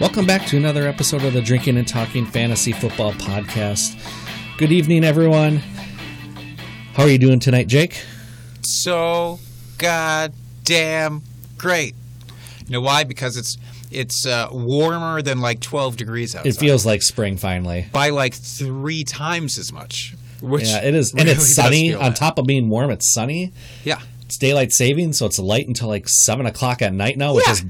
Welcome back to another episode of the Drinking and Talking Fantasy Football Podcast. Good evening, everyone. How are you doing tonight, Jake? so goddamn great. You know why? Because it's it's uh, warmer than like 12 degrees outside. It feels like spring finally. by like three times as much. Which Yeah, it is, and really it's sunny. On top of being warm, it's sunny. Yeah, It's daylight saving, so it's light until like seven o'clock at night now, which Yeah. is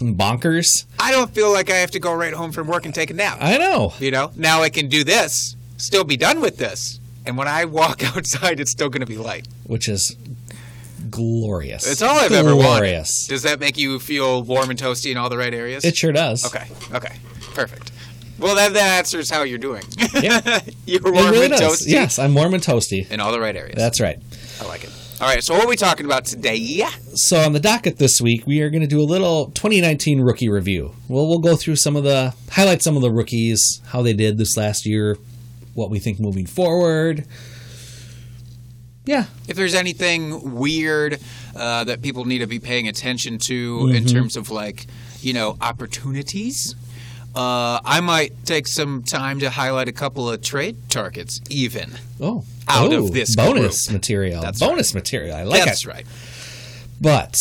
bonkers. I don't feel like I have to go right home from work and take a nap. I know. you know, now I can do this, still be done with this, and when I walk outside, it's still going to be light. which is glorious. It's all I've ever wanted. glorious. Does that make you feel warm and toasty in all the right areas? It sure does. Okay. Okay. Perfect. Well, that, that answers how you're doing. Yeah. you're warm really and does. toasty Yes, I'm warm and toasty. in all the right areas. That's right. I like it. All right. So what are we talking about today? Yeah. So on the docket this week, we are going to do a little 2019 rookie review. Well, we'll go through some of the highlight some of the rookies, how they did this last year, what we think moving forward. Yeah, If there's anything weird uh, that people need to be paying attention to Mm-hmm. in terms of like, you know, opportunities. Uh, I might take some time to highlight a couple of trade targets, even. Oh, Out of oh, this bonus group. material. That's bonus material. I like That's it. right. But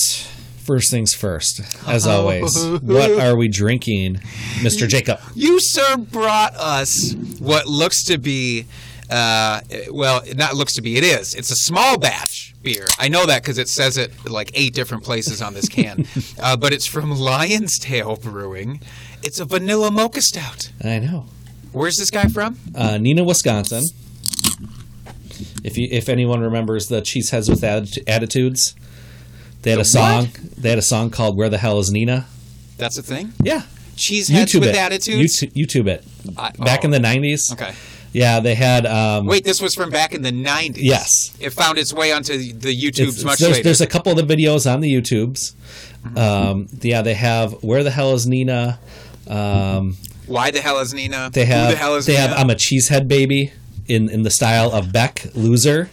first things first, as always, what are we drinking, Mr. Jacob? You, sir, brought us what looks to be, uh, well, it not looks to be, it is. It's a small batch beer. I know that because it says it like eight different places on this can. uh, but it's from Lion's Tail Brewing. It's a vanilla mocha stout. I know. Where's this guy from? Uh, Neenah, Wisconsin. If you, if anyone remembers the Cheeseheads with Atti- Attitudes, they had The a song. what? They had a song called "Where the Hell Is Neenah." That's a thing? Yeah, Cheeseheads YouTube with it. attitudes? YouTube, YouTube it. I- Back oh, in the '90s. Okay. Yeah, they had. Um, Wait, this was from back in the 90s. Yes. It found its way onto the YouTubes it's- much there's, later. there's a couple of the videos on the YouTubes. Um, yeah, they have "Where the Hell Is Neenah." Um, Why the hell is Neenah? they have. Who the hell is they Neenah? have. I'm a cheesehead baby. In, in the style of Beck Loser,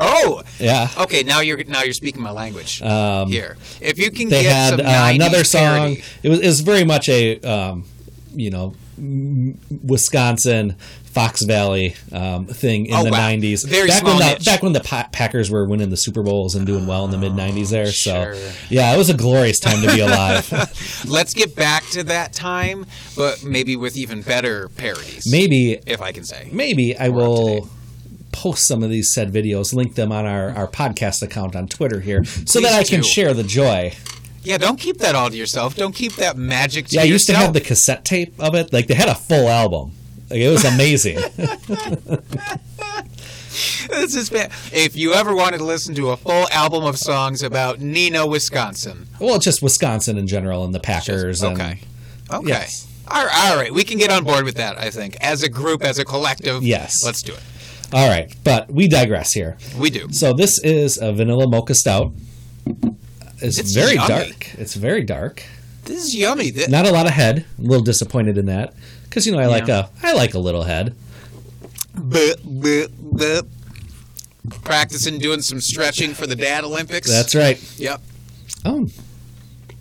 oh, yeah. okay. Now you're now you're speaking my language Um, here. If you can they get had some uh, 90s another song. It was, it was very much a, um, you know, Wisconsin Fox Valley um, thing in Oh, the wow. '90s. Very back small when the niche. back when the Pa- Packers were winning the Super Bowls and doing well in the mid '90s. There, sure. so yeah, it was a glorious time to be alive. Let's get back to that time, but maybe with even better parodies. maybe, if I can say. maybe I will. Post some of these said videos, link them on our, our podcast account on Twitter here, so Please that I can do. share the joy. Yeah, don't keep that all to yourself. Don't keep that magic to Yeah, I used to have the cassette tape of it. Like they had a full album. Like it was amazing. this is bad. If you ever wanted to listen to a full album of songs about Neenah, Wisconsin. Well, just Wisconsin in general and the Packers. and- Okay. Okay. Yes. All right, all right, we can get on board with that. I think, as a group, as a collective. Yes. let's do it. all right, but we digress here. We do. So this is a vanilla mocha stout. It's, It's very yummy. dark. It's very dark. This is yummy. Th- Not a lot of head. I'm a little disappointed in that because you know I like a I like a little head. Buh, buh, buh. Practicing doing some stretching for the Dad Olympics. That's right. Yep. Oh,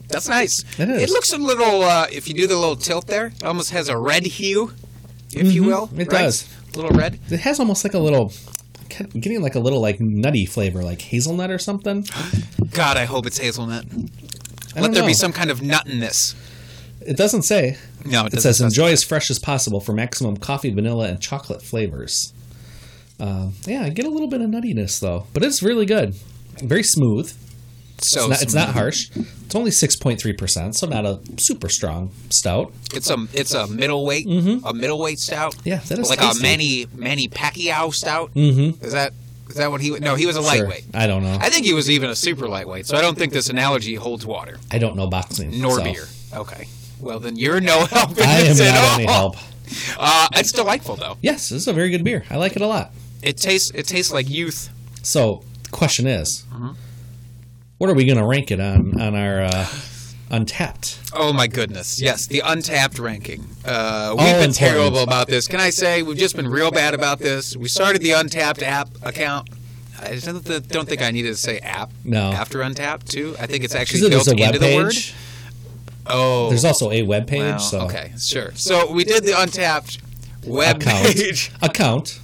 That's nice. It is. It looks a little. Uh, if you do the little tilt there, it almost has a red hue, if you Mhm, will. it right? does. A little red. it has almost like a little, getting like a little like nutty flavor, like hazelnut or something. God, I hope it's hazelnut. Let don't there be some kind of nut in this. It doesn't say. No, It doesn't says enjoy as fresh as possible for maximum coffee, vanilla, and chocolate flavors. Um, yeah, I get a little bit of nuttiness though, but it's really good. Very smooth. So It's not, it's not harsh. It's only six point three percent, so not a super strong stout. It's a it's a middleweight a middleweight stout. Mm-hmm. Yeah, that is like tasty. a Manny Manny Pacquiao stout. Mm-hmm. Is that is that what he? No, he was a lightweight. I don't know. I think he was even a super lightweight. So I don't think this analogy holds water. I don't know boxing. Nor so. beer. Okay. Well, then you're no help in I am at not all. any help. Uh, it's delightful though. Yes, this is a very good beer. I like it a lot. It tastes it tastes like youth. So the question is, Mm-hmm. what are we going to rank it on on our uh, Untappd. Oh my goodness! Yes, the Untappd ranking. Uh, we've All been important. terrible about this. Can I say we've just been real bad about this? We started the Untappd app account. I don't, think I needed to say app No. after Untappd too. I think it's actually built into the word. Oh, There's also a web page. well, so okay, sure. So we did the Untappd web account. page. account.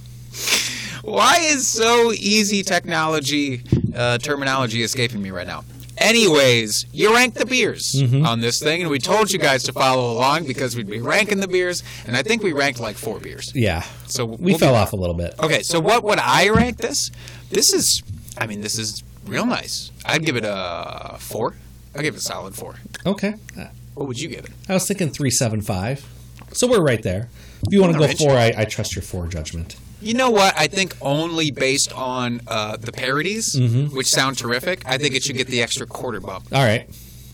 Why is so easy technology uh, terminology escaping me right now? Anyways, you rank the beers Mm-hmm. on this thing, and we told you guys to follow along because we'd be ranking the beers, and I think we ranked like four beers. Yeah. So We we'll fell off a little bit. Okay, so what would I rank this? This is, I mean, this is real nice. I'd give it a four. I'd give it a solid four. Okay. What would you give it? I was thinking three seven five. So we're right there. If you want to go four, I, I trust your four judgment. You know what? I think only based on uh, the parodies, Mm-hmm. which sound terrific, I think it should get the extra quarter bump. All right.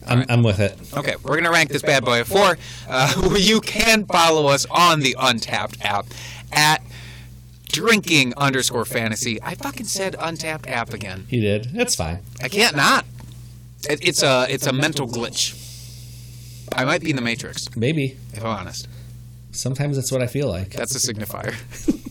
I'm, right. I'm with it. Okay, we're going to rank this bad boy a four. Uh, you can follow us on the Untappd app at drinking underscore fantasy. I fucking said Untappd app again. He did. That's fine. I can't not. It, it's a it's a mental glitch. I might be in the Matrix, Maybe. if I'm honest. Sometimes that's what I feel like. That's a signifier.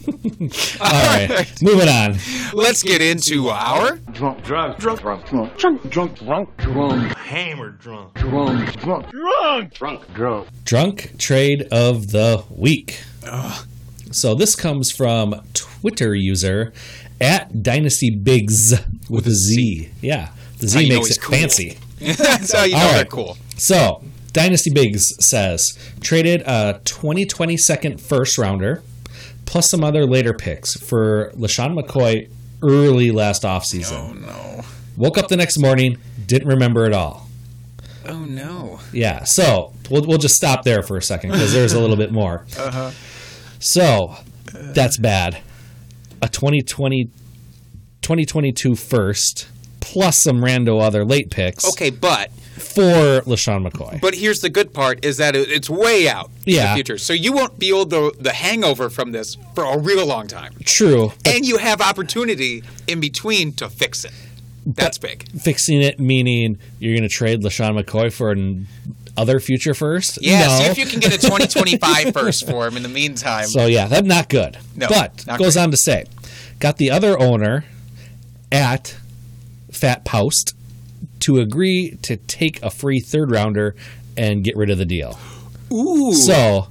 All right. Moving on. Let's get into our drunk, drunk, drunk, drunk, drunk, drunk, drunk, drunk, drunk, hammered drunk, drunk, drunk, drunk, drunk, drunk. Drunk trade of the week. So this comes from Twitter user at Dynasty Bigz with a Z. Yeah. Z makes it cool. fancy. That's how you know All they're cool. So, Dynasty Bigz says traded a 2020 second first rounder plus some other later picks for LeSean McCoy early last offseason. Oh no. Woke up the next morning, didn't remember it all. Oh no. Yeah, so we'll, we'll just stop there for a second because there's a little bit more. Uh-huh. So, that's bad. A 2020, 2022 first plus some rando other late picks Okay, but for LeSean McCoy. but here's the good part is that it's way out in Yeah. the future. So you won't feel the the hangover from this for a real long time. True. And you have opportunity in between to fix it. That's big. fixing it meaning you're going to trade LeSean McCoy for an other future first? Yeah, no. see if you can get a 2025 first for him in the meantime. so yeah, that's not good. No, but not goes great. on to say, got the other owner at Fat Post to agree to take a free third rounder and get rid of the deal. Ooh. So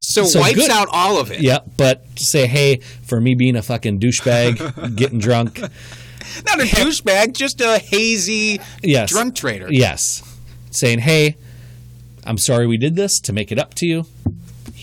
So, so wipes good. out all of it. yeah, but say hey for me being a fucking douchebag, getting drunk. Not a douchebag, just a hazy Yes, drunk trader. Yes, saying hey, I'm sorry we did this to make it up to you.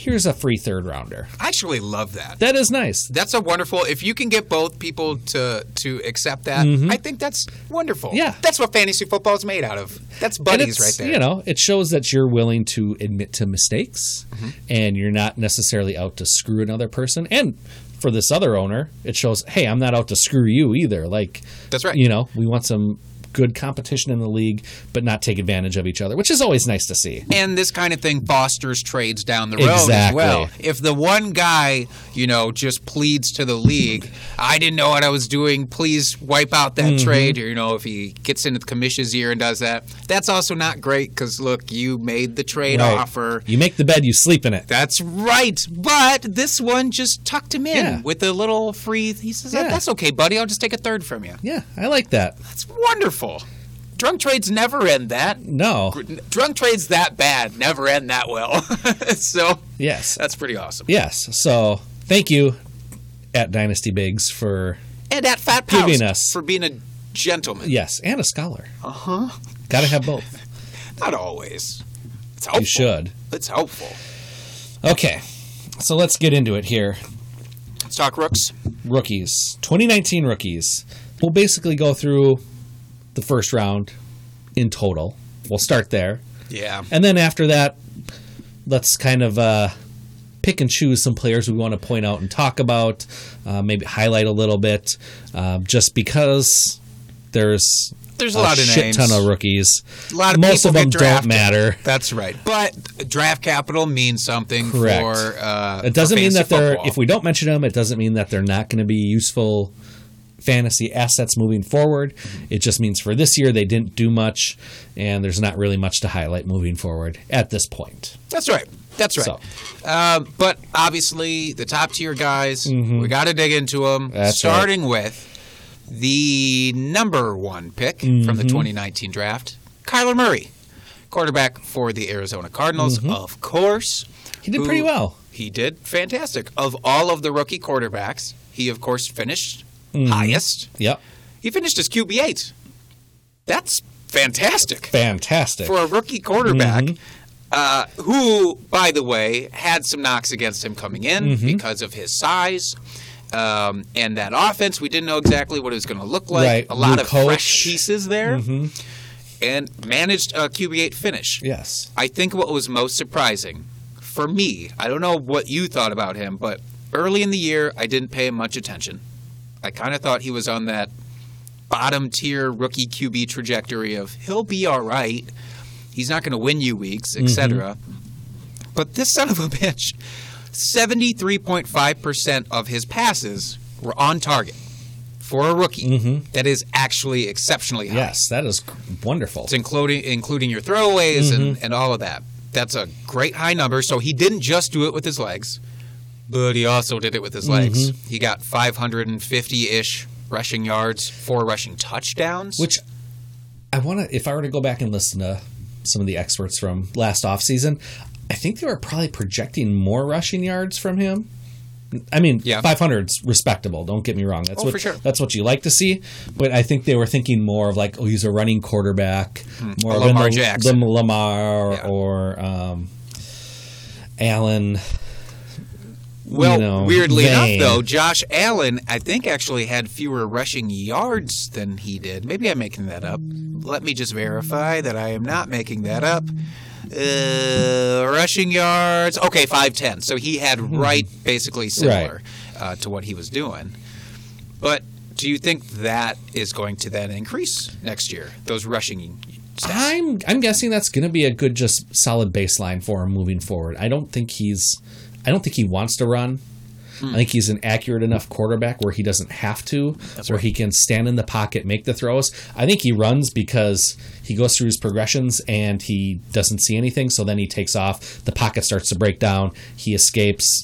Here's a free third rounder. I actually love that. That is nice. That's a wonderful. If you can get both people to to accept that, I think that's wonderful. Mm-hmm. Yeah. that's what fantasy football is made out of. That's buddies right there. You know, it shows that you're willing to admit to mistakes Mm-hmm. and you're not necessarily out to screw another person. And for this other owner, it shows, hey, I'm not out to screw you either. Like, That's right. You know, we want some good competition in the league, but not take advantage of each other, which is always nice to see. And this kind of thing fosters trades down the road as well. If the one guy, you know, just pleads to the league, I didn't know what I was doing, please wipe out that Mm-hmm. trade, or, you know, if he gets into the commission's ear and does that, that's also not great because, look, you made the trade Right. offer. You make the bed, you sleep in it. That's right. But this one just tucked him in Yeah. with a little free. He says, Yeah. That's okay, buddy. I'll just take a third from you. Yeah, I like that. That's wonderful. Drunk trades never end that. No. Drunk trades that bad never end that well. so Yes. that's pretty awesome. Yes. So thank you at Dynasty Bigz for, And at Fat Giving us- for being a gentleman. yes, and a scholar. Uh Uh-huh. huh. Got to have both. Not always. It's helpful. You should. It's helpful. Okay. So let's get into it here. Let's talk rooks. rookies, 2019 rookies. We'll basically go through the first round in total. We'll start there. Yeah. And then after that, let's kind of uh, pick and choose some players we want to point out and talk about, uh, maybe highlight a little bit, uh, just because there's There's a lot of shit names. ton of rookies. A lot of Most of them don't matter. That's right. But draft capital means something Correct. for uh It doesn't for mean that they're football. if we don't mention them, it doesn't mean that they're not going to be useful fantasy assets moving forward. It just means for this year they didn't do much, and there's not really much to highlight moving forward at this point. That's right. That's right. So. Uh, but obviously, the top tier guys, we got to dig into them. Mm-hmm. That's starting with the number one pick Mm-hmm. from the 2019 draft, Kyler Murray, quarterback for the Arizona Cardinals, Mm-hmm. of course. He did who- pretty well. He did fantastic. Of all of the rookie quarterbacks, he of course finished Mm-hmm. highest. Yep, He finished as QB eight. That's fantastic fantastic. for a rookie quarterback. Uh, who, by the way, had some knocks against him coming in Mm-hmm. because of his size. Um, and that offense, we didn't know exactly what it was going to look like. Right, A lot new of fresh coach. Mm-hmm. pieces there. And managed a QB8 finish. yes, I think what was most surprising for me, I don't know what you thought about him, but early in the year, I didn't pay him much attention. I kind of thought he was on that bottom tier rookie QB trajectory of he'll be all right. He's not going to win you weeks, etc. Mm-hmm. But this son of a bitch, 73.5% of his passes were on target for a rookie. Mm-hmm. That is actually exceptionally high. yes, that is wonderful. It's including including your throwaways and, mm-hmm. and all of that. That's a great high number. So he didn't just do it with his legs, but he also did it with his legs. He got 550 ish rushing yards, four rushing touchdowns. Which I want to, if I were to go back and listen to some of the experts from last offseason, I think they were probably projecting more rushing yards from him. I mean, Yeah. 500's respectable. Don't get me wrong. That's Oh, what sure. that's what you like to see. But I think they were thinking more of like, oh, he's a running quarterback, more a Hmm. Lamar an- Jackson. the Lamar Yeah. or um, Allen. Well, you know, weirdly vein. enough, though, Josh Allen, I think, actually had fewer rushing yards than he did. Maybe I'm making that up. Let me just verify that I am not making that up. Uh, rushing yards, okay, 5'10. So he had right, basically similar uh, to what he was doing. But do you think that is going to then increase next year? Those rushing stats? I'm I'm guessing that's going to be a good, just solid baseline for him moving forward. I don't think he's, I don't think he wants to run. I think he's an accurate enough quarterback where he doesn't have to, where he can stand in the pocket, make the throws. I think he runs because he goes through his progressions and he doesn't see anything, so then he takes off. The pocket starts to break down. He escapes,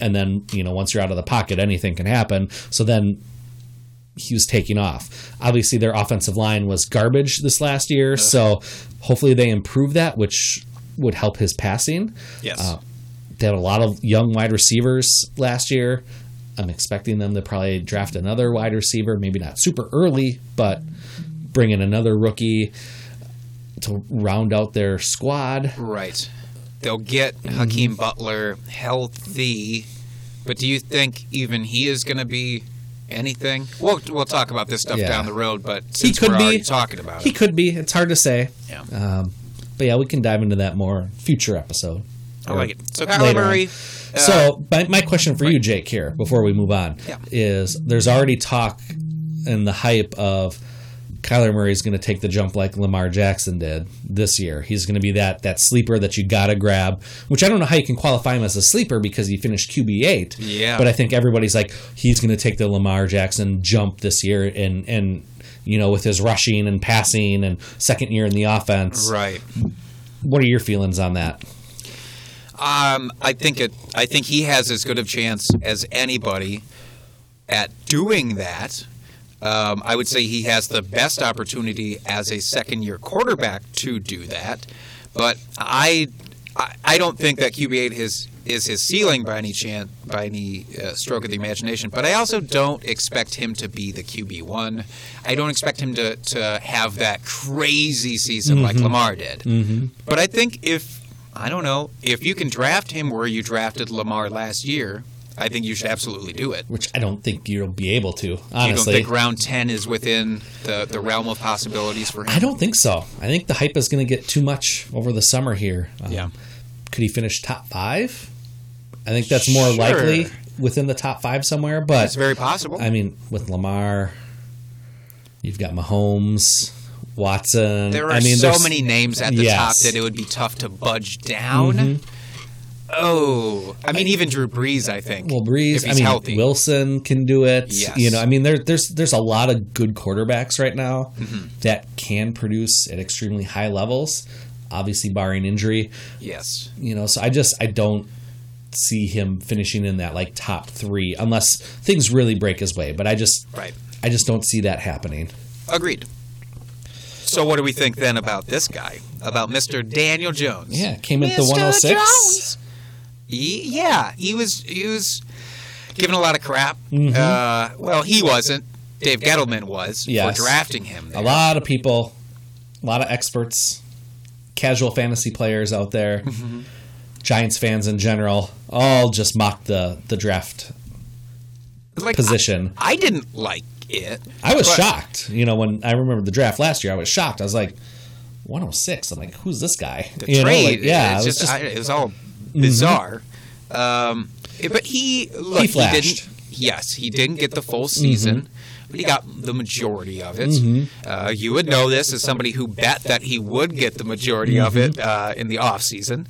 and then you know once you're out of the pocket, anything can happen. So then he was taking off. Obviously, their offensive line was garbage this last year, so hopefully they improve that, which would help his passing. yes. Uh, they had a lot of young wide receivers last year. I'm expecting them to probably draft another wide receiver, maybe not super early, but bring in another rookie to round out their squad. Right. They'll get Hakeem Butler healthy, but do you think even he is going to be anything? We'll we'll talk about this stuff Yeah. down the road, but since could we're be. talking about He it, he could be. It's hard to say. yeah, Um, but yeah, we can dive into that more future episode. I like it. So Kyler. Murray. uh, So my, my question for you, Jake, here before we move on, Yeah. is there's already talk and the hype of Kyler Murray is going to take the jump like Lamar Jackson did this year. He's going to be that that sleeper that you got to grab. Which I don't know how you can qualify him as a sleeper because he finished QB eight. Yeah. But I think everybody's like he's going to take the Lamar Jackson jump this year, and and you know with his rushing and passing and second year in the offense. right. What are your feelings on that? Um, I think it. I think he has as good of chance as anybody at doing that. Um, I would say he has the best opportunity as a second-year quarterback to do that. But I, I, I don't think that QB8 is is his ceiling by any chance, by any uh, stroke of the imagination. But I also don't expect him to be the QB one. I don't expect him to to have that crazy season like Lamar did. Mm-hmm. But I think if I don't know if you can draft him where you drafted Lamar last year, I think you should absolutely do it. Which I don't think you'll be able to. You don't Honestly, think round ten is within the, the realm of possibilities for him? I don't think so. I think the hype is going to get too much over the summer here. Um, Yeah. Could he finish top five? I think that's more Sure. likely within the top five somewhere. But It's very possible. I mean, with Lamar, you've got Mahomes, Watson. there are I mean, so many names at the Yes. top that it would be tough to budge down. Oh, I mean, even Drew Brees, I think. Well, Brees, I mean, healthy. Wilson can do it. Yes. You know, I mean, there, there's there's a lot of good quarterbacks right now Mm-hmm. that can produce at extremely high levels. Obviously, barring injury. yes. You know, so I just I don't see him finishing in that like top three unless things really break his way. But I just Right. I just don't see that happening. Agreed. So, what do we think then about this guy? About Mr. Daniel Jones? Yeah, came at the Mr. 106. Jones. He, yeah, he was he was given a lot of crap. Mm-hmm. Uh, well, he wasn't. Dave Gettleman was Yes. for drafting him. A lot of people, a lot of experts, casual fantasy players out there, Mm-hmm. Giants fans in general, all just mocked the the draft Like, position. I, I didn't like it. I was but- shocked. You know, when I remember the draft last year, I was shocked. I was like, 106. I'm like, who's this guy? The You know, trade, like, yeah, it's it was just, just I, it was all bizarre. Um, but he look, He he, flashed. didn't. Yes, he didn't get the full season, but he got the majority of it. Uh, you would know this as somebody who bet that he would get the majority of it uh, in the off season,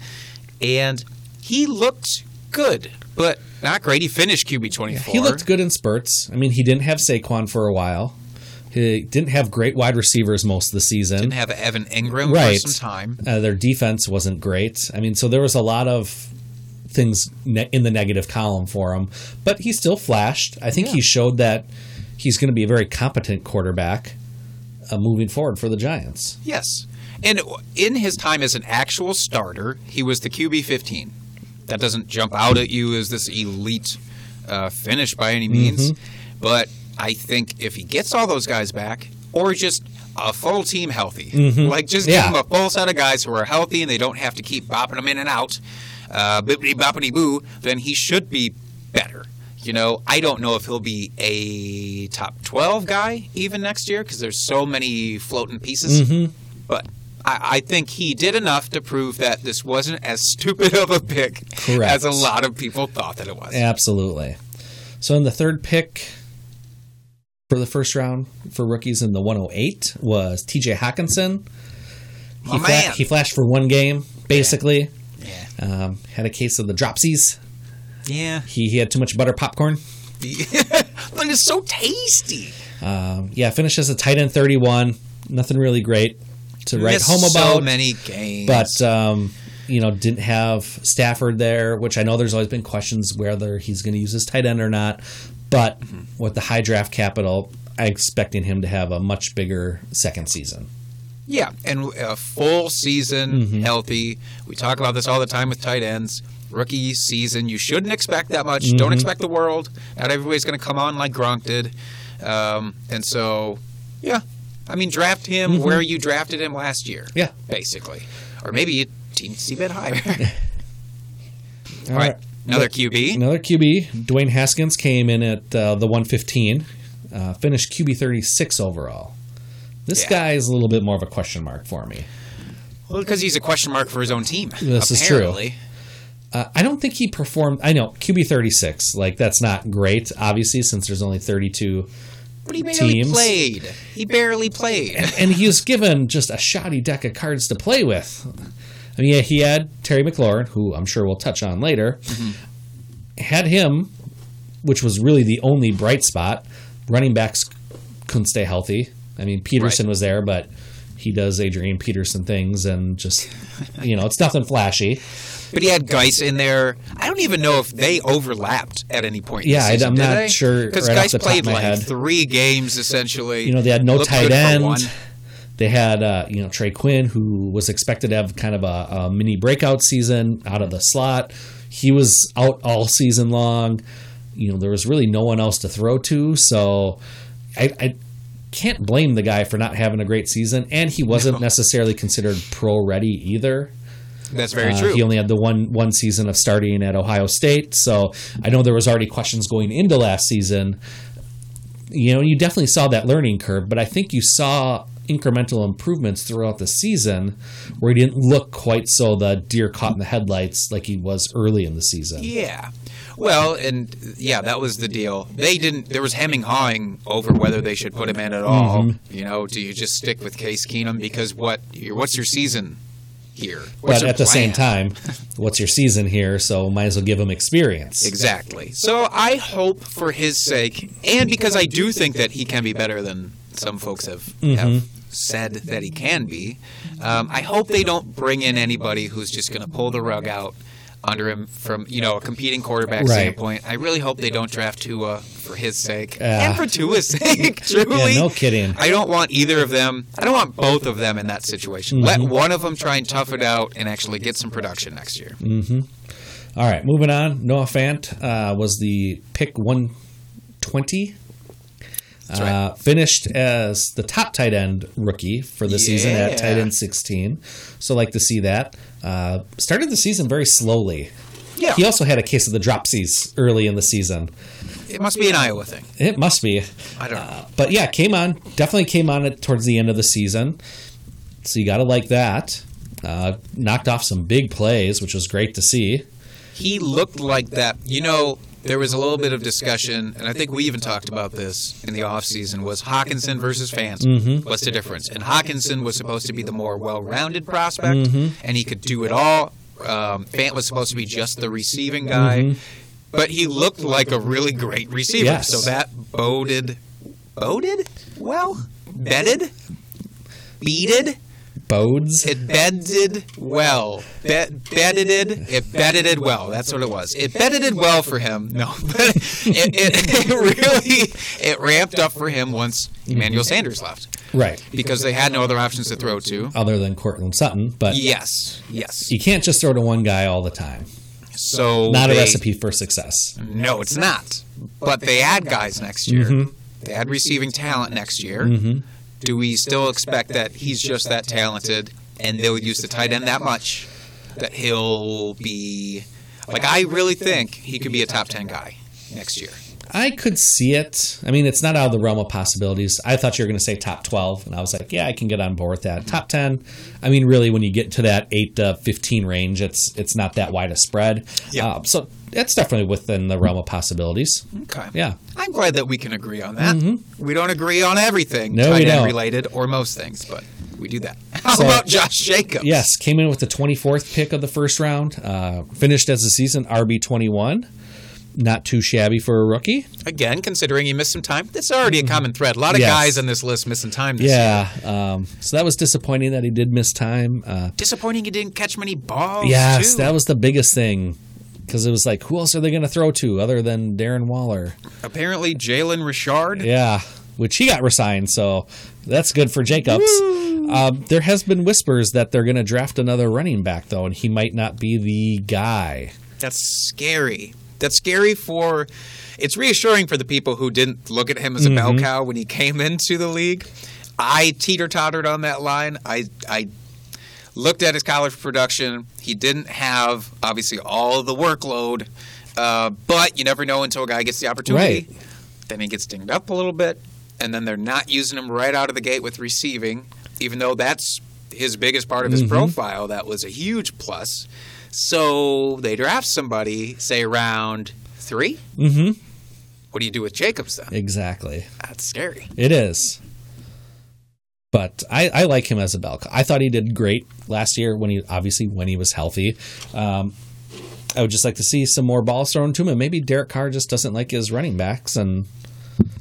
and he looked good, but not great. He finished QB twenty four. he looked good in spurts. I mean, he didn't have Saquon for a while. He didn't have great wide receivers most of the season. Didn't have Evan Engram Right. for some time. Uh, their defense wasn't great. I mean, so there was a lot of things ne- in the negative column for him, but he still flashed. I think he showed that he's going to be a very competent quarterback uh, moving forward for the Giants. Yes. And in his time as an actual starter, he was the QB 15. That doesn't jump out at you as this elite uh, finish by any means. But I think if he gets all those guys back, or just a full team healthy, like just Yeah. give him a full set of guys who are healthy and they don't have to keep bopping them in and out, uh, bippity boppity boo, then he should be better. You know, I don't know if he'll be a top 12 guy even next year because there's so many floating pieces. But I, I think he did enough to prove that this wasn't as stupid of a pick Correct. as a lot of people thought that it was. Absolutely. So in the third pick for the first round for rookies in the 108 was TJ Hockenson. He, My man. he flashed for one game, basically. Yeah. Um, had a case of the dropsies. Yeah. He, he had too much butter popcorn. but it's so tasty. Um, yeah, finishes a tight end 31. Nothing really great to write home about. so many games. but um, you know, didn't have Stafford there, which I know there's always been questions whether he's going to use his tight end or not. But Mm-hmm. with the high draft capital, I'm expecting him to have a much bigger second season. yeah, and a full season Mm-hmm. healthy. We talk about this all the time with tight ends. Rookie season, you shouldn't expect that much. Mm-hmm. Don't expect the world. Not everybody's going to come on like Gronk did. Um, and so, yeah, I mean, draft him where you drafted him last year. Mm-hmm. Yeah. basically, or maybe you teensy bit higher. All right. Another QB. Another QB. Dwayne Haskins came in at uh, the 115, uh, finished QB 36 overall. This Yeah. guy is a little bit more of a question mark for me. Well, because he's a question mark for his own team. This is true. Uh, I don't think he performed. I know QB 36, like that's not great, obviously, since there's only 32 But he barely Teams. played. He barely played. and he was given just a shoddy deck of cards to play with. I mean, yeah, he had Terry McLaurin, who I'm sure we'll touch on later. Had him, which was really the only bright spot. Running backs couldn't stay healthy. I mean, Peterson Right. was there, but he does Adrian Peterson things, and just you know, it's nothing flashy. But he had Guice in there. I don't even know if they overlapped at any point. in Yeah, I- I'm not they? sure because right Guice played like head. three games essentially. You know, they had no Looked tight end. They had, uh, you know, Trey Quinn, who was expected to have kind of a, a mini breakout season out of the slot. He was out all season long. You know, there was really no one else to throw to. So I, I can't blame the guy for not having a great season. And he wasn't necessarily considered pro ready either. That's very Uh, true. He only had the one one season of starting at Ohio State, so I know there was already questions going into last season. You know, you definitely saw that learning curve, but I think you saw incremental improvements throughout the season where he didn't look quite so the deer caught in the headlights like he was early in the season. Yeah. Well, and yeah, that was the deal. They didn't. There was hemming hawing over whether they should put him in at all. Mm-hmm. You know, do you just stick with Case Keenum because what? What's your season? Here. What's but at the same time, what's your season here? So might as well give him experience. Exactly. So I hope for his sake, and because I do think that he can be better than some folks have, Mm-hmm. have said that he can be, um, I hope they don't bring in anybody who's just going to pull the rug out under him from you know a competing quarterback Right. standpoint. I really hope they don't draft Tua for his sake Yeah. and for Tua's sake. Truly, Yeah, no kidding. I don't want either of them. I don't want both of them in that situation. Let Mm-hmm. one of them try and tough it out and actually get some production next year. All right, moving on. Noah Fant uh, was the pick 120. That's right. Uh, finished as the top tight end rookie for the season at tight end 16. So, like to see that. Uh, started the season very slowly. Yeah, He also had a case of the dropsies early in the season. it must be an Iowa thing. It must be. I don't know. But yeah, came on. Definitely came on it towards the end of the season. So, you got to like that. Uh, knocked off some big plays, which was great to see. he looked like that. You know, there was a little bit of discussion, and I think we even talked about this in the offseason, was Hockenson versus Fant. Mm-hmm. What's the difference? And Hockenson was supposed to be the more well-rounded prospect, Mm-hmm. and he could do it all. Um, Fant was supposed to be just the receiving guy, but he looked like a really great receiver. Mm-hmm. Yes. So that boded, boded well, bedded, beaded. Bodes. It bedded well. Be- bedded it bedded it well. That's what it was. It bedded well for him. No, but it, it, it really it ramped up for him once Emmanuel Sanders left Right. because they had no other options to throw to. Other than Courtland Sutton. But Yes, yes. you can't just throw to one guy all the time. So Not a recipe for success. No, it's not. But they add guys next year. Mm-hmm. They add receiving talent next year. Do we still expect that he's just that talented and they'll use the tight end that much that he'll be like I really think he could be a top 10 guy next year. I could see it. I mean, it's not out of the realm of possibilities. I thought you were going to say top 12, and I was like, yeah, I can get on board with that. Top 10, I mean, really, when you get to that 8 to 15 range, it's it's not that wide a spread. Yeah. Uh, so it's definitely within the realm of possibilities. Okay. Yeah. I'm glad that we can agree on that. We don't agree on everything Mm-hmm. No, tight we end don't. related or most things, but we do that. How So- about Josh Jacobs? Yes, came in with the 24th pick of the first round. Uh, finished as a season RB 21. Not too shabby for a rookie. Again, considering he missed some time, that's already a common thread. A lot of Yes. guys on this list missing time this year. Yeah. Um, so that was disappointing that he did miss time. Uh, Disappointing he didn't catch many balls. yes, too. that was the biggest thing. Because it was like, who else are they going to throw to other than Darren Waller? apparently Jalen Richard. Yeah, which he got resigned, so that's good for Jacobs. Um, there has been whispers that they're going to draft another running back, though, and he might not be the guy. That's scary. That's scary for. It's reassuring for the people who didn't look at him as a bell Mm-hmm. cow when he came into the league. I teeter tottered on that line. I I looked at his college production. He didn't have obviously all the workload, uh, but you never know until a guy gets the opportunity. Right. Then he gets dinged up a little bit, and then they're not using him right out of the gate with receiving, even though that's his biggest part of his profile. That was a huge plus. So they draft somebody, say round 3 Mm-hmm. What do you do with Jacobs then? Exactly. That's scary. It is. But I, I like him as a cow. I thought he did great last year when he obviously when he was healthy. Um, I would just like to see some more balls thrown to him. And maybe Derek Carr just doesn't like his running backs and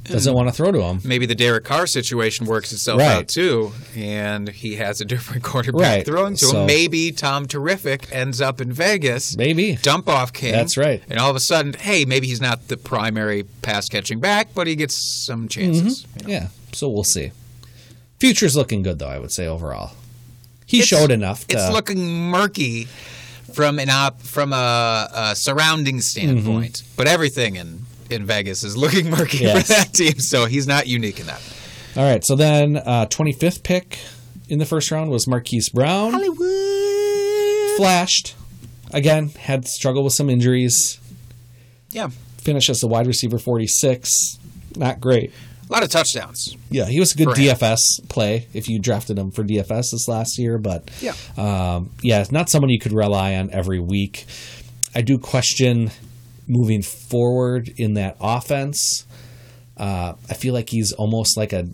doesn't want to throw to him. Maybe the Derek Carr situation works itself Right. out too, and he has a different quarterback Right. throwing to So- him. Maybe Tom Terrific ends up in Vegas. Maybe. dump off king. That's right. And all of a sudden, hey, maybe he's not the primary pass catching back, but he gets some chances. Mm-hmm. you know. Yeah. So we'll see. Future's looking good though, I would say overall. He It's- showed enough to It's looking murky from an op, from a, a surrounding standpoint, mm-hmm. but everything in in Vegas is looking murky. Yes. for that team. So he's not unique in that. All right, so then uh, 25th pick in the first round was Marquise Brown. Hollywood. Flashed. Again, had struggled with some injuries. Yeah, Finished as a wide receiver 46. Not great. a lot of touchdowns. Yeah, he was a good. DFS play if you drafted him for DFS this last year, but Yeah. um, yeah, not someone you could rely on every week. I do question moving forward in that offense. Uh, I feel like he's almost like a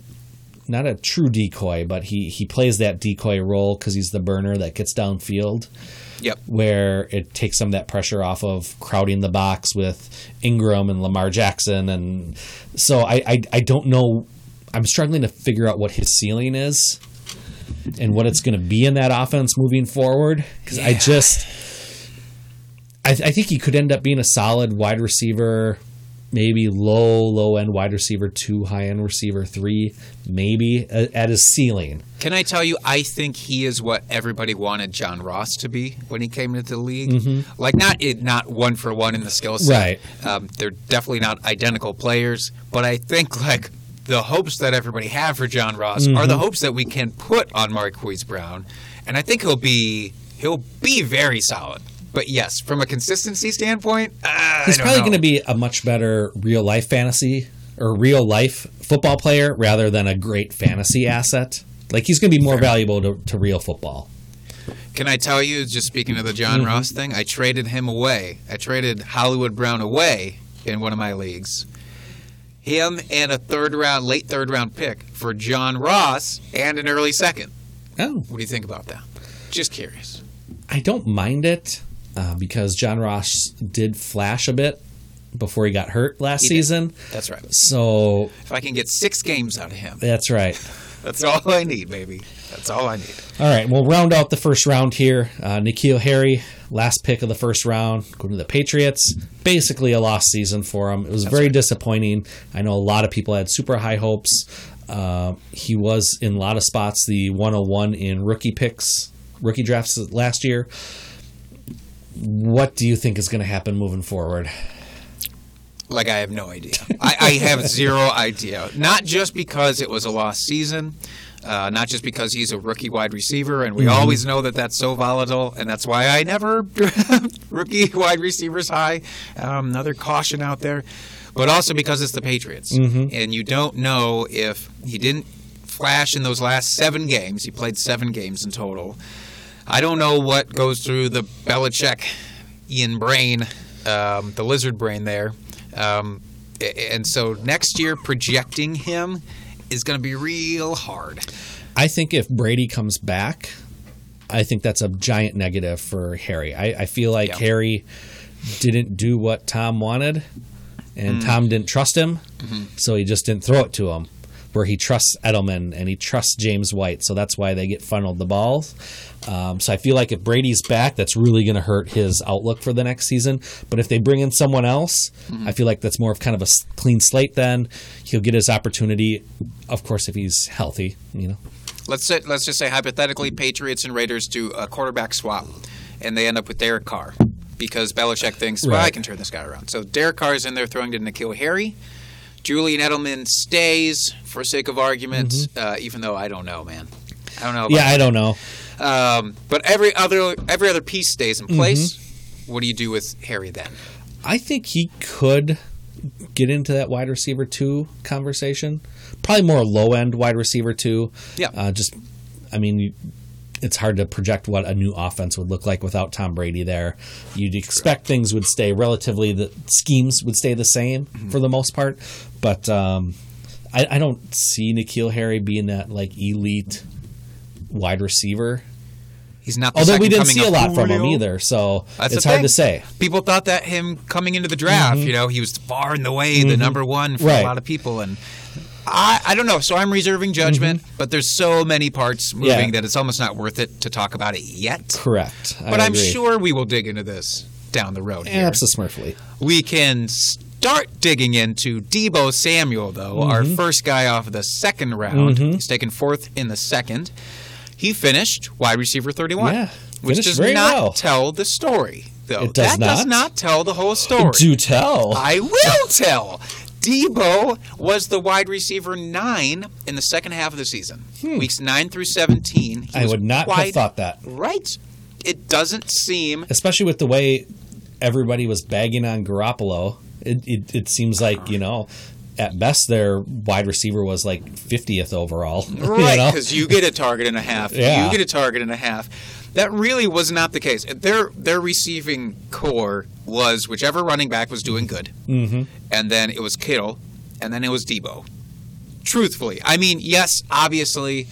not a true decoy, but he he plays that decoy role because he's the burner that gets downfield, Yep. where it takes some of that pressure off of crowding the box with Ingram and Lamar Jackson, and so I I, I don't know. I'm struggling to figure out what his ceiling is and what it's going to be in that offense moving forward because I just I, I think he could end up being a solid wide receiver, maybe low low end wide receiver two, high end receiver three, maybe at, at his ceiling. Can I tell you, I think he is what everybody wanted John Ross to be when he came into the league. Mm-hmm. Like not it, not one for one in the skill set. Right. Um, they're definitely not identical players, but I think like the hopes that everybody have for John Ross are the mm-hmm. hopes that we can put on Marquise Brown, and I think he'll be he'll be very solid. But yes, from a consistency standpoint, uh, He's probably going to be a much better real life fantasy or real life football player rather than a great fantasy asset. Like he's going to be more valuable to, to real football. Can I tell you, just speaking of the John Mm-hmm. Ross thing, I traded him away. I traded Hollywood Brown away in one of my leagues. Him and a third round, late third round pick for John Ross and an early second. Oh, What do you think about that? Just curious. I don't mind it uh, because John Ross did flash a bit before he got hurt last He did. season. That's right. So If I can get six games out of him, that's right. that's all I need, baby. That's all I need. All right, we'll round out the first round here. Uh, N'Keal Harry, last pick of the first round, going to the Patriots. Basically a lost season for him. It was very disappointing. I know a lot of people had super high hopes. Uh, he was in a lot of spots the 101 in rookie picks, rookie drafts last year. What do you think is going to happen moving forward? Like I have no idea. I, I have zero idea. Not just because it was a lost season, uh, not just because he's a rookie wide receiver, and we always know that that's so volatile, and that's why I never draft rookie wide receivers high. Um, another caution out there, but also because it's the Patriots, and you don't know if he didn't flash in those last seven games. He played seven games in total. I don't know what goes through the Belichick Ian brain, um, the lizard brain there. Um, and so next year, projecting him is going to be real hard. I think if Brady comes back, I think that's a giant negative for Harry. I, I feel like Yeah. Harry didn't do what Tom wanted, and Mm. Tom didn't trust him, Mm-hmm. so he just didn't throw it to him. Where he trusts Edelman and he trusts James White, so that's why they get funneled the balls. Um, so I feel like if Brady's back, that's really going to hurt his outlook for the next season. But if they bring in someone else, Mm-hmm. I feel like that's more of kind of a clean slate. Then he'll get his opportunity. Of course, if he's healthy, you know. Let's say, let's just say hypothetically, Patriots and Raiders do a quarterback swap, and they end up with Derek Carr because Belichick thinks, well, I can turn this guy around. So Derek Carr is in there throwing to N'Keal Harry. Julian Edelman stays for sake of argument, uh, even though I don't know, man. I don't know. About Yeah, I don't know. Um, but every other every other piece stays in place. Mm-hmm. What do you do with Harry then? I think he could get into that wide receiver two conversation. Probably more low end wide receiver two. Yeah. Uh, just, I mean, you- it's hard to project what a new offense would look like without Tom Brady there. You'd expect things would stay relatively, the schemes would stay the same Mm-hmm. for the most part. But um, I, I don't see N'Keal Harry being that like elite wide receiver. He's not. The Although we didn't see a lot from him either, so That's it's hard thing. to say. People thought that him coming into the draft, Mm-hmm. you know, he was far and away the number one for Right. a lot of people, and I, I don't know. So I'm reserving judgment, but there's so many parts moving Mm-hmm. Yeah. that it's almost not worth it to talk about it yet. Correct. But I I'm sure we will dig into this down the road. Here. Absolutely. We can start digging into Deebo Samuel, though, our Mm-hmm. first guy off of the second round. He's taken fourth in the second. He finished wide receiver 31, Yeah, which does not well. tell the story, though. It does that does not? not tell the whole story. Do tell. I will tell. Deebo was the wide receiver nine in the second half of the season, weeks nine through 17. He Hmm. I would not have thought that, Right. It doesn't seem especially with the way everybody was bagging on Garoppolo. It, it, it seems like you know, at best their wide receiver was like 50th overall. Right, because you, get a target and a half. Yeah. You get a target and a half. That really was not the case. Their their receiving corps was whichever running back was doing good, Mhm. and then it was Kittle, and then it was Deebo. truthfully. I mean, yes, obviously,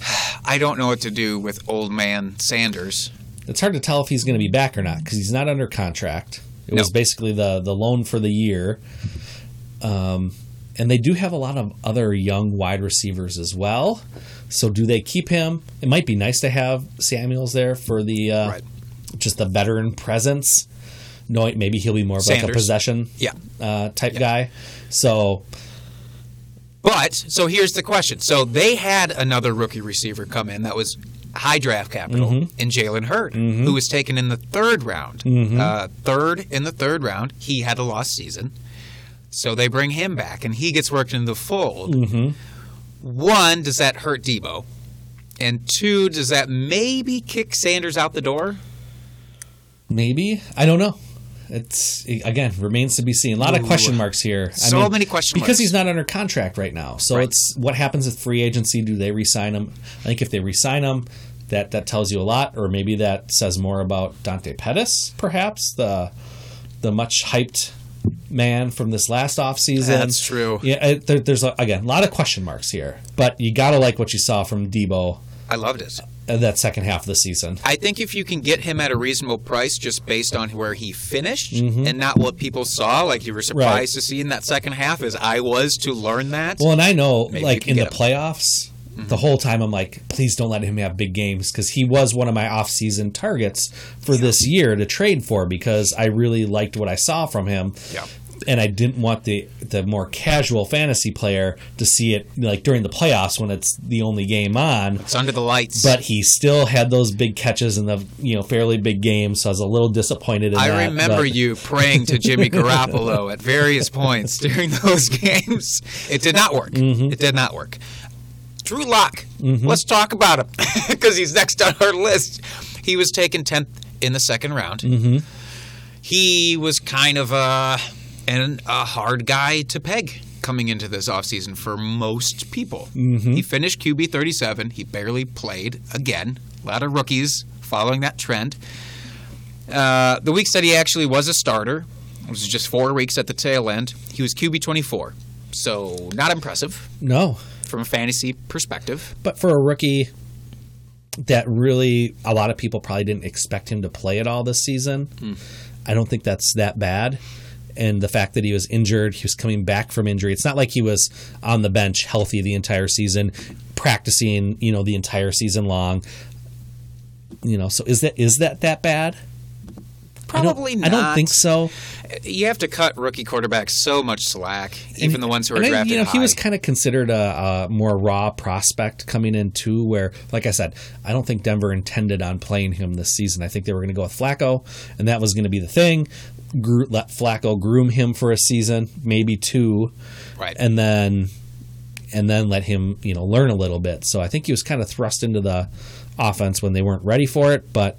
I don't know what to do with old man Sanders. It's hard to tell if he's going to be back or not because he's not under contract. It was basically the the loan for the year. Um, and they do have a lot of other young wide receivers as well. So do they keep him? It might be nice to have Samuels there for the uh, Right. just the veteran presence. Knowing maybe he'll be more of like a possession Yeah. uh, type guy. So But so here's the question. So they had another rookie receiver come in that was high draft capital Mm-hmm. in Jalen Hurd, who was taken in the third round. Mm-hmm. Uh, third in the third round. He had a lost season. So they bring him back, and he gets worked into the fold. Mm-hmm. One, does that hurt Deebo? And two, does that maybe kick Sanders out the door? maybe I don't know. It's again remains to be seen. A lot of question marks here. I So many question because marks. he's not under contract right now. So Right. it's what happens with free agency. Do they re-sign him? I think if they re-sign him, that that tells you a lot, or maybe that says more about Dante Pettis, perhaps the the much hyped man from this last offseason. That's true. Yeah, it, there, there's a, again a lot of question marks here, but you gotta like what you saw from Deebo I loved it. uh, that second half of the season. I think if you can get him at a reasonable price just based on where he finished Mm-hmm. and not what people saw, like you were surprised to see in that second half, as I was to learn that. Well, and I know, like in the him. Mm-hmm. playoffs, the whole time I'm like, please don't let him have big games because he was one of my off-season targets for this year to trade for because I really liked what I saw from him. Yeah. And I didn't want the the more casual fantasy player to see it like during the playoffs when it's the only game on. it's under the lights. But he still had those big catches in the you know fairly big games, so I was a little disappointed in I that. remember but- you praying to Jimmy Garoppolo at various points during those games. It did not work. Mm-hmm. It did not work. Drew Lock. Let's talk about him because he's next on our list. He was taken 10th in the second round. Mm-hmm. He was kind of a, an, a hard guy to peg coming into this offseason for most people. Mm-hmm. He finished QB 37. He barely played again. A lot of rookies following that trend. Uh, the weeks that he actually was a starter, it was just four weeks at the tail end. He was QB 24. So, not impressive No, from a fantasy perspective. but for a rookie that really a lot of people probably didn't expect him to play at all this season i don't think that's that bad and the fact that he was injured he was coming back from injury it's not like he was on the bench healthy the entire season practicing you know the entire season long you know so is that is that that bad I don't- Probably I don't think so. You have to cut rookie quarterbacks so much slack, even the ones who are And I- drafted You know, he was kind of considered a, a more raw prospect coming in too. Where, like I said, I don't think Denver intended on playing him this season. I think they were going to go with Flacco, and that was going to be the thing. Gro- let Flacco groom him for a season, maybe two, right. and then and then let him you know learn a little bit. So I think he was kind of thrust into the offense when they weren't ready for it. But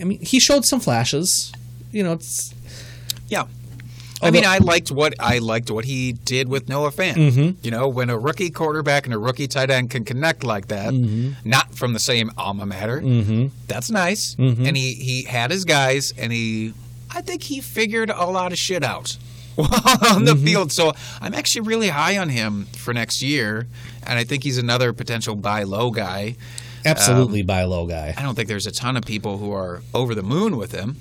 I mean, he showed some flashes. You know, it's Yeah. I mean, I liked what I liked what he did with Noah Fant. Mm-hmm. You know, when a rookie quarterback and a rookie tight end can connect like that, Mm-hmm. not from the same alma mater, that's nice. Mm-hmm. And he he had his guys, and he, I think he figured a lot of shit out on Mm-hmm. the field. So I'm actually really high on him for next year, and I think he's another potential buy low guy. absolutely buy low guy. I don't think there's a ton of people who are over the moon with him.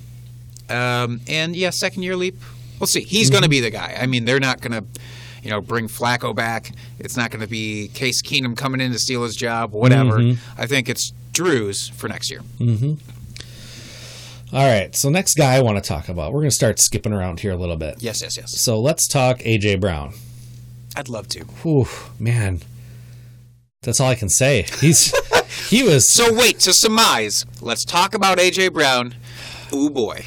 Um, and yeah, second year leap. We'll see. He's going to be the guy. I mean, they're not going to, you know, bring Flacco back. It's not going to be Case Keenum coming in to steal his job. Whatever. I think it's Drew's for next year. All right, so next guy I want to talk about. We're going to start skipping around here a little bit. Yes, yes, yes. So let's talk AJ Brown. I'd love to. Whew, man, that's all I can say. He's he was. So wait to surmise. Let's talk about AJ Brown. Ooh boy.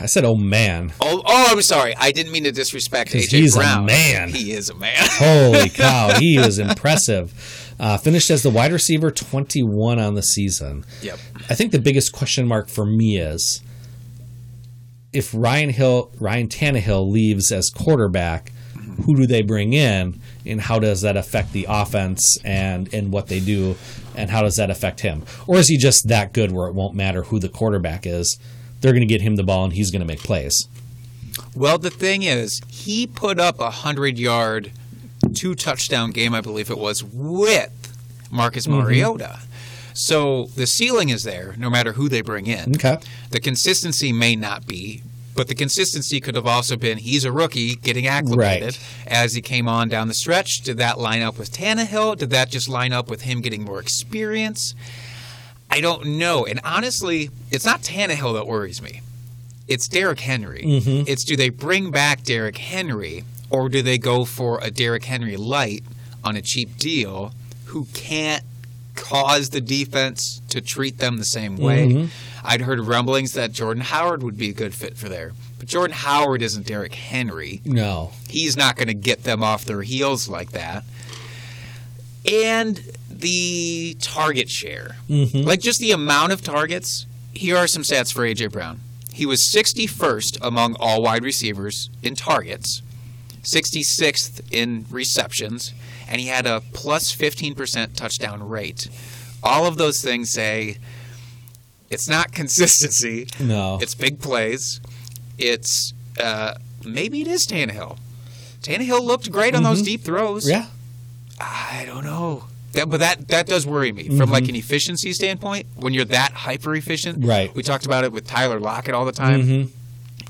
I said, oh man, Oh, oh, I'm sorry. I didn't mean to disrespect AJ Brown. he's a man. He is a man. holy cow, he was impressive. Uh, finished as the wide receiver 21 on the season. yep. I think the biggest question mark for me is if Ryan Hill, Ryan Tannehill leaves as quarterback, who do they bring in, and how does that affect the offense and and what they do, and how does that affect him? Or is he just that good where it won't matter who the quarterback is? They're going to get him the ball and he's going to make plays. Well, the thing is, he put up a hundred yard two touchdown game, I believe it was, with Marcus mm-hmm. Mariota. So the ceiling is there, no matter who they bring in. Okay. The consistency may not be, but the consistency could have also been he's a rookie getting acclimated Right. as he came on down the stretch. Did that line up with Tannehill? Did that just line up with him getting more experience? I don't know. And honestly, it's not Tannehill that worries me. It's Derrick Henry. Mm-hmm. It's do they bring back Derrick Henry or do they go for a Derrick Henry light on a cheap deal who can't cause the defense to treat them the same way? Mm-hmm. I'd heard rumblings that Jordan Howard would be a good fit for there. But Jordan Howard isn't Derrick Henry No. he's not going to get them off their heels like that. And the target share, mm-hmm. like just the amount of targets. Here are some stats for AJ Brown. He was 61st among all wide receivers in targets, 66th in receptions, and he had a plus 15% touchdown rate. All of those things say it's not consistency. No. It's big plays. It's uh, maybe it is Tannehill. Tannehill looked great on those deep throws. yeah. I don't know. That, but that that does worry me from like an efficiency standpoint. When you're that hyper efficient, Right. We talked about it with Tyler Lockett all the time. Mhm.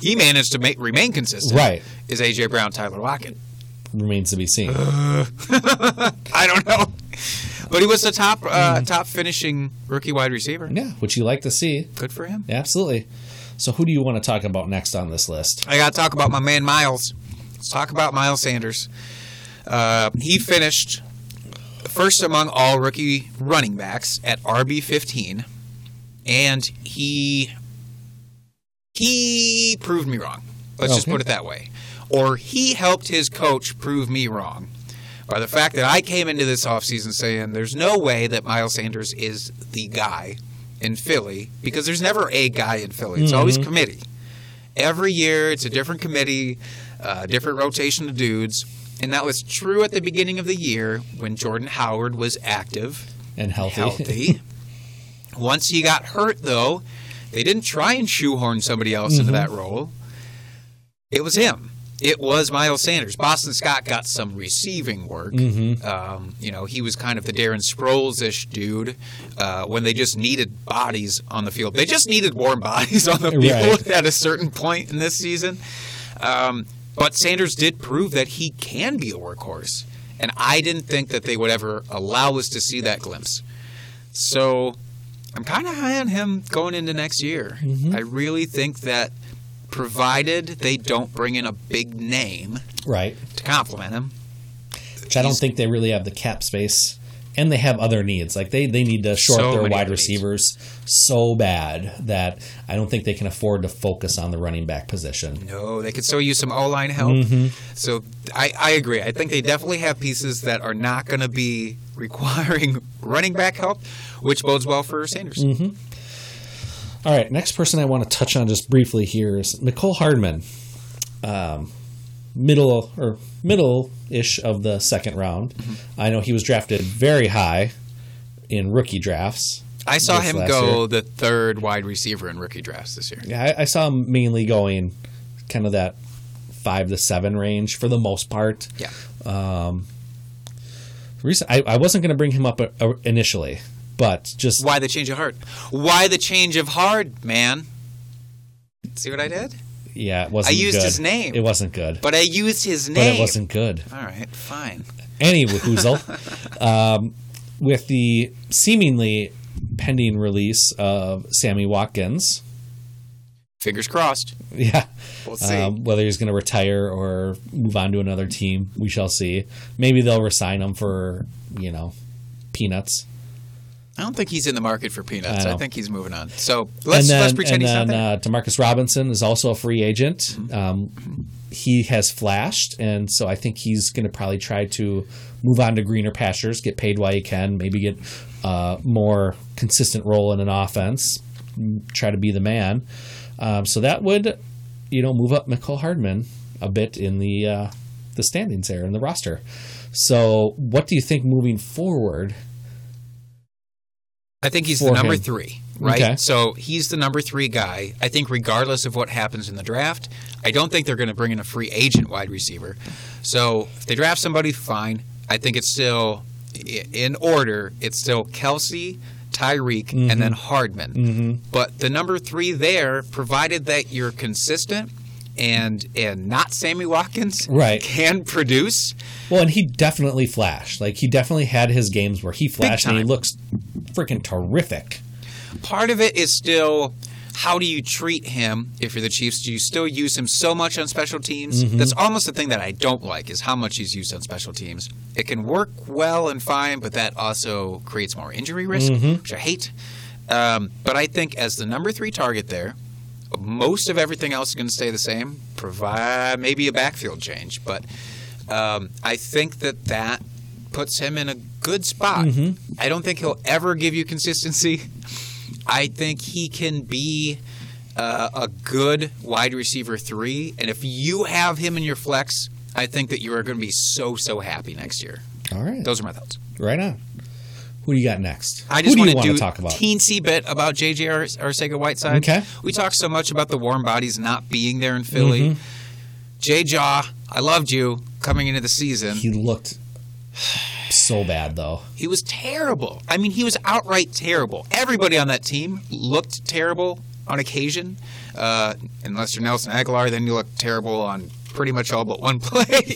He managed to make, remain consistent. Right. Is AJ Brown Tyler Lockett? Remains to be seen. I don't know. But he was the top uh, top finishing rookie wide receiver. yeah, which you like to see. Good for him. Absolutely. So, who do you want to talk about next on this list? I got to talk about my man Miles. Let's talk about Miles Sanders. Uh, he finished first among all rookie running backs at RB 15, and he he proved me wrong. Let's just put it that way. Or he helped his coach prove me wrong by the fact that I came into this offseason saying there's no way that Miles Sanders is the guy in Philly because there's never a guy in Philly. It's always committee. Every year it's a different committee, uh, different rotation of dudes. And that was true at the beginning of the year when Jordan Howard was active And healthy. healthy. Once he got hurt, though, they didn't try and shoehorn somebody else into that role. It was him. It was Miles Sanders. Boston Scott got some receiving work. Um, you know, he was kind of the Darren Sproles ish dude uh, when they just needed bodies on the field. They just needed warm bodies on the field Right. at a certain point in this season. Um, but Sanders did prove that he can be a workhorse. And I didn't think that they would ever allow us to see that glimpse. So I'm kind of high on him going into next year. I really think that provided they don't bring in a big name Right. to complement him, Which I don't think they really have the cap space. And they have other needs. Like they, they need to shore So their wide other needs. receivers so bad that I don't think they can afford to focus on the running back position. no, they could still use some O line help. Mm-hmm. So I, I agree. I think they definitely have pieces that are not going to be requiring running back help, which bodes well for Sanders. Mm-hmm. All right, next person I want to touch on just briefly here is Mecole Hardman. Um, middle or middle ish of the second round. I know he was drafted very high in rookie drafts. I saw him go year. the third wide receiver in rookie drafts this year. Yeah, I, I saw him mainly going kind of that five to seven range for the most part. Yeah. Recent, I, I wasn't going to bring him up uh, initially, but just Why the change of heart? Why the change of heart, man? See what I did? yeah, it wasn't. Good. I used good. his name. It wasn't good, But I used his name. but it wasn't good. All right, fine. Any whoozle. um, with the seemingly pending release of Sammy Watkins, Fingers crossed. yeah, We'll see. um, whether he's going to retire or move on to another team, we shall see. Maybe they'll resign him for you know peanuts. I don't think he's in the market for peanuts. I I, think he's moving on. So let's then, let's pretend he's then not there. Mm-hmm. uh, Demarcus Robinson is also a free agent. Um, he has flashed, and so I think he's going to probably try to move on to greener pastures, get paid while he can, maybe get uh, more consistent role in an offense, try to be the man. Um, so that would, you know, move up Mecole Hardman a bit in the uh, the standings there in the roster. So, what do you think moving forward? I think he's the number him. three. right? Okay. So he's the number three guy. I think, regardless of what happens in the draft, I don't think they're going to bring in a free agent wide receiver. So if they draft somebody, fine. I think it's still in order. It's still Kelce, Tyreek, and then Hardman. Mm-hmm. But the number three there, provided that you're consistent and and not Sammy Watkins, Right. can produce. Well, and he definitely flashed. Like he definitely had his games where he flashed and he looks freaking terrific. Part of it is still how do you treat him if you're the Chiefs? Do you still use him so much on special teams? That's almost the thing that I don't like is how much he's used on special teams. It can work well and fine, but that also creates more injury risk, which I hate. Um, but I think as the number three target there, most of everything else is going to stay the same. Provide maybe a backfield change, but um, I think that that puts him in a good spot. I don't think he'll ever give you consistency. I think he can be uh, a good wide receiver three, and if you have him in your flex, I think that you are going to be so so happy next year. All right, Those are my thoughts. right on. Who do you got next? I just Who do want to do talk about? teensy bit about JJ Ar- Arcega Whiteside. Okay. We talk so much about the warm bodies not being there in Philly. Mm-hmm. J Jaw, I loved you coming into the season. He looked so bad though. He was terrible. I mean, he was outright terrible. Everybody on that team looked terrible on occasion. Uh, unless you're Nelson Agholor, then you look terrible on pretty much all but one play.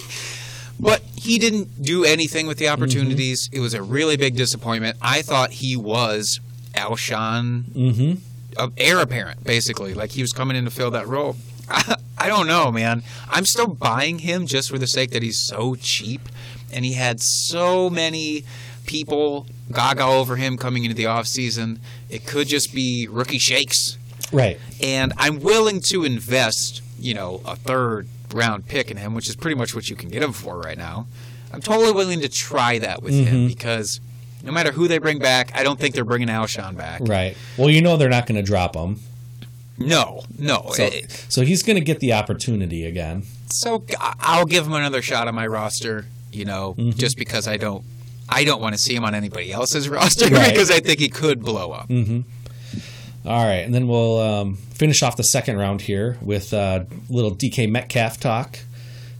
but he didn't do anything with the opportunities. It was a really big disappointment. I thought he was Alshon, Mm-hmm. heir apparent, basically. Like he was coming in to fill that role. I, I don't know, man. I'm still buying him just for the sake that he's so cheap, and he had so many people gaga over him coming into the offseason. It could just be rookie shakes, Right. and I'm willing to invest, you know, a third round pick in him, which is pretty much what you can get him for right now. I'm totally willing to try that with him because no matter who they bring back, I don't think they're bringing Alshon back. Right. Well, you know they're not going to drop him. No, no. So, Eh, so he's going to get the opportunity again. so I'll give him another shot on my roster. You know, Mm-hmm. just because I don't, I don't want to see him on anybody else's roster Right. because I think he could blow up. All right, and then we'll um, finish off the second round here with a little DK Metcalf talk.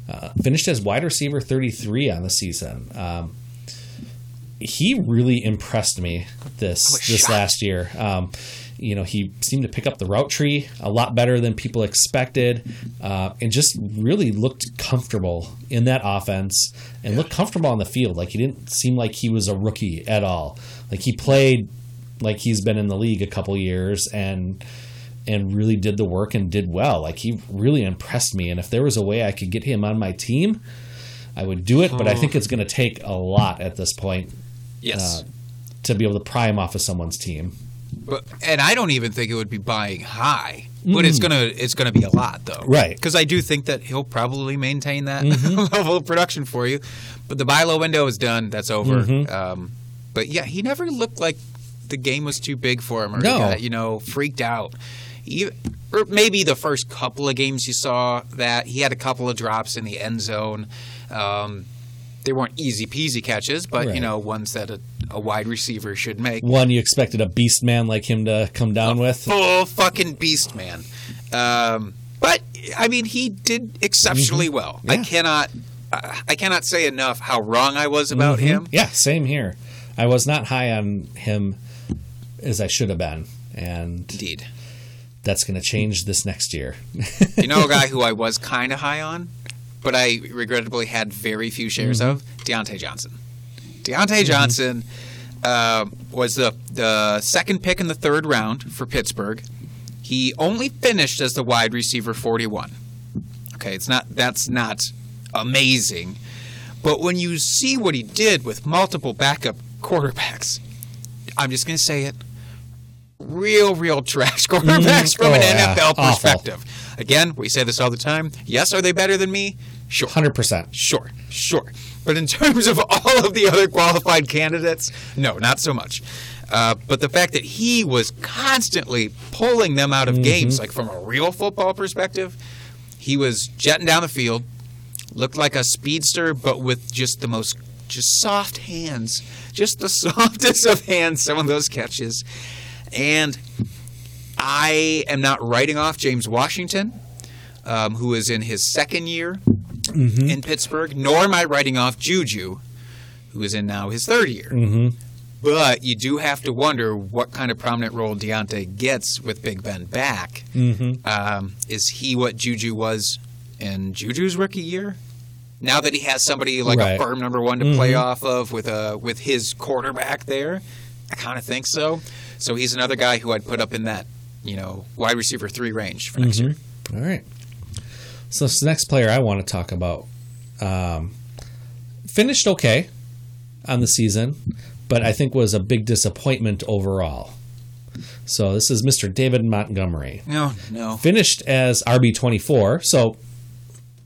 Uh, finished as wide receiver 33 on the season. Um, he really impressed me this this shocked. last year. Um, you know, he seemed to pick up the route tree a lot better than people expected, uh, and just really looked comfortable in that offense and looked comfortable on the field. Like he didn't seem like he was a rookie at all. Like he played like he's been in the league a couple years and and really did the work and did well. Like he really impressed me. And if there was a way I could get him on my team, I would do it. But I think it's going to take a lot at this point Yes, uh, to be able to pry him off of someone's team. But and I don't even think it would be buying high. But it's gonna it's gonna be a lot though, Mm. Right. Mm-hmm. Because I do think that he'll probably maintain that level of production for you. But the buy low window is done. That's over. Mm-hmm. Um, but yeah, he never looked like the game was too big for him or No. got, you know freaked out. Even, or maybe the first couple of games you saw that he had a couple of drops in the end zone. Um, they weren't easy peasy catches, but Right. you know ones that a, a wide receiver should make One you expected a beast man like him to come down with. full fucking beast man. Um, but I mean, he did exceptionally well. I Mm-hmm. Yeah. cannot, I I cannot say enough how wrong I was about Mhm. him. Yeah, same here. I was not high on him as I should have been, and Indeed. that's going to change this next year. You know, a guy who I was kind of high on, but I regrettably had very few shares Mm-hmm. of Diontae Johnson. Diontae Johnson uh, was the the second pick in the third round for Pittsburgh. He only finished as the wide receiver 41. Okay, it's not that's not amazing, but when you see what he did with multiple backup quarterbacks, I'm just going to say it. Real, real trash quarterbacks from an Oh, yeah. NFL Awful. perspective. Again, we say this all the time. Yes, are they better than me? Sure. 100%. Sure, sure. But in terms of all of the other qualified candidates, no, not so much. Uh, but the fact that he was constantly pulling them out of games, like from a real football perspective, he was jetting down the field, looked like a speedster, but with just the most just soft hands, just the softest of hands. Some of those catches, and I am not writing off James Washington, um, who is in his second year in Pittsburgh, nor am I writing off Juju, who is in now his third year. Mm-hmm. But you do have to wonder what kind of prominent role Diontae gets with Big Ben back. Mm-hmm. Um, is he what Juju was in Juju's rookie year? Now that he has somebody like Right. a firm number one to play Mhm. off of with a with his quarterback there, I kind of think so. So he's another guy who I'd put up in that you know wide receiver three range for next year. All right. So this next player I want to talk about um, finished okay on the season, but I think was a big disappointment overall. So this is Mr. David Montgomery. No, no, Finished as RB twenty four, so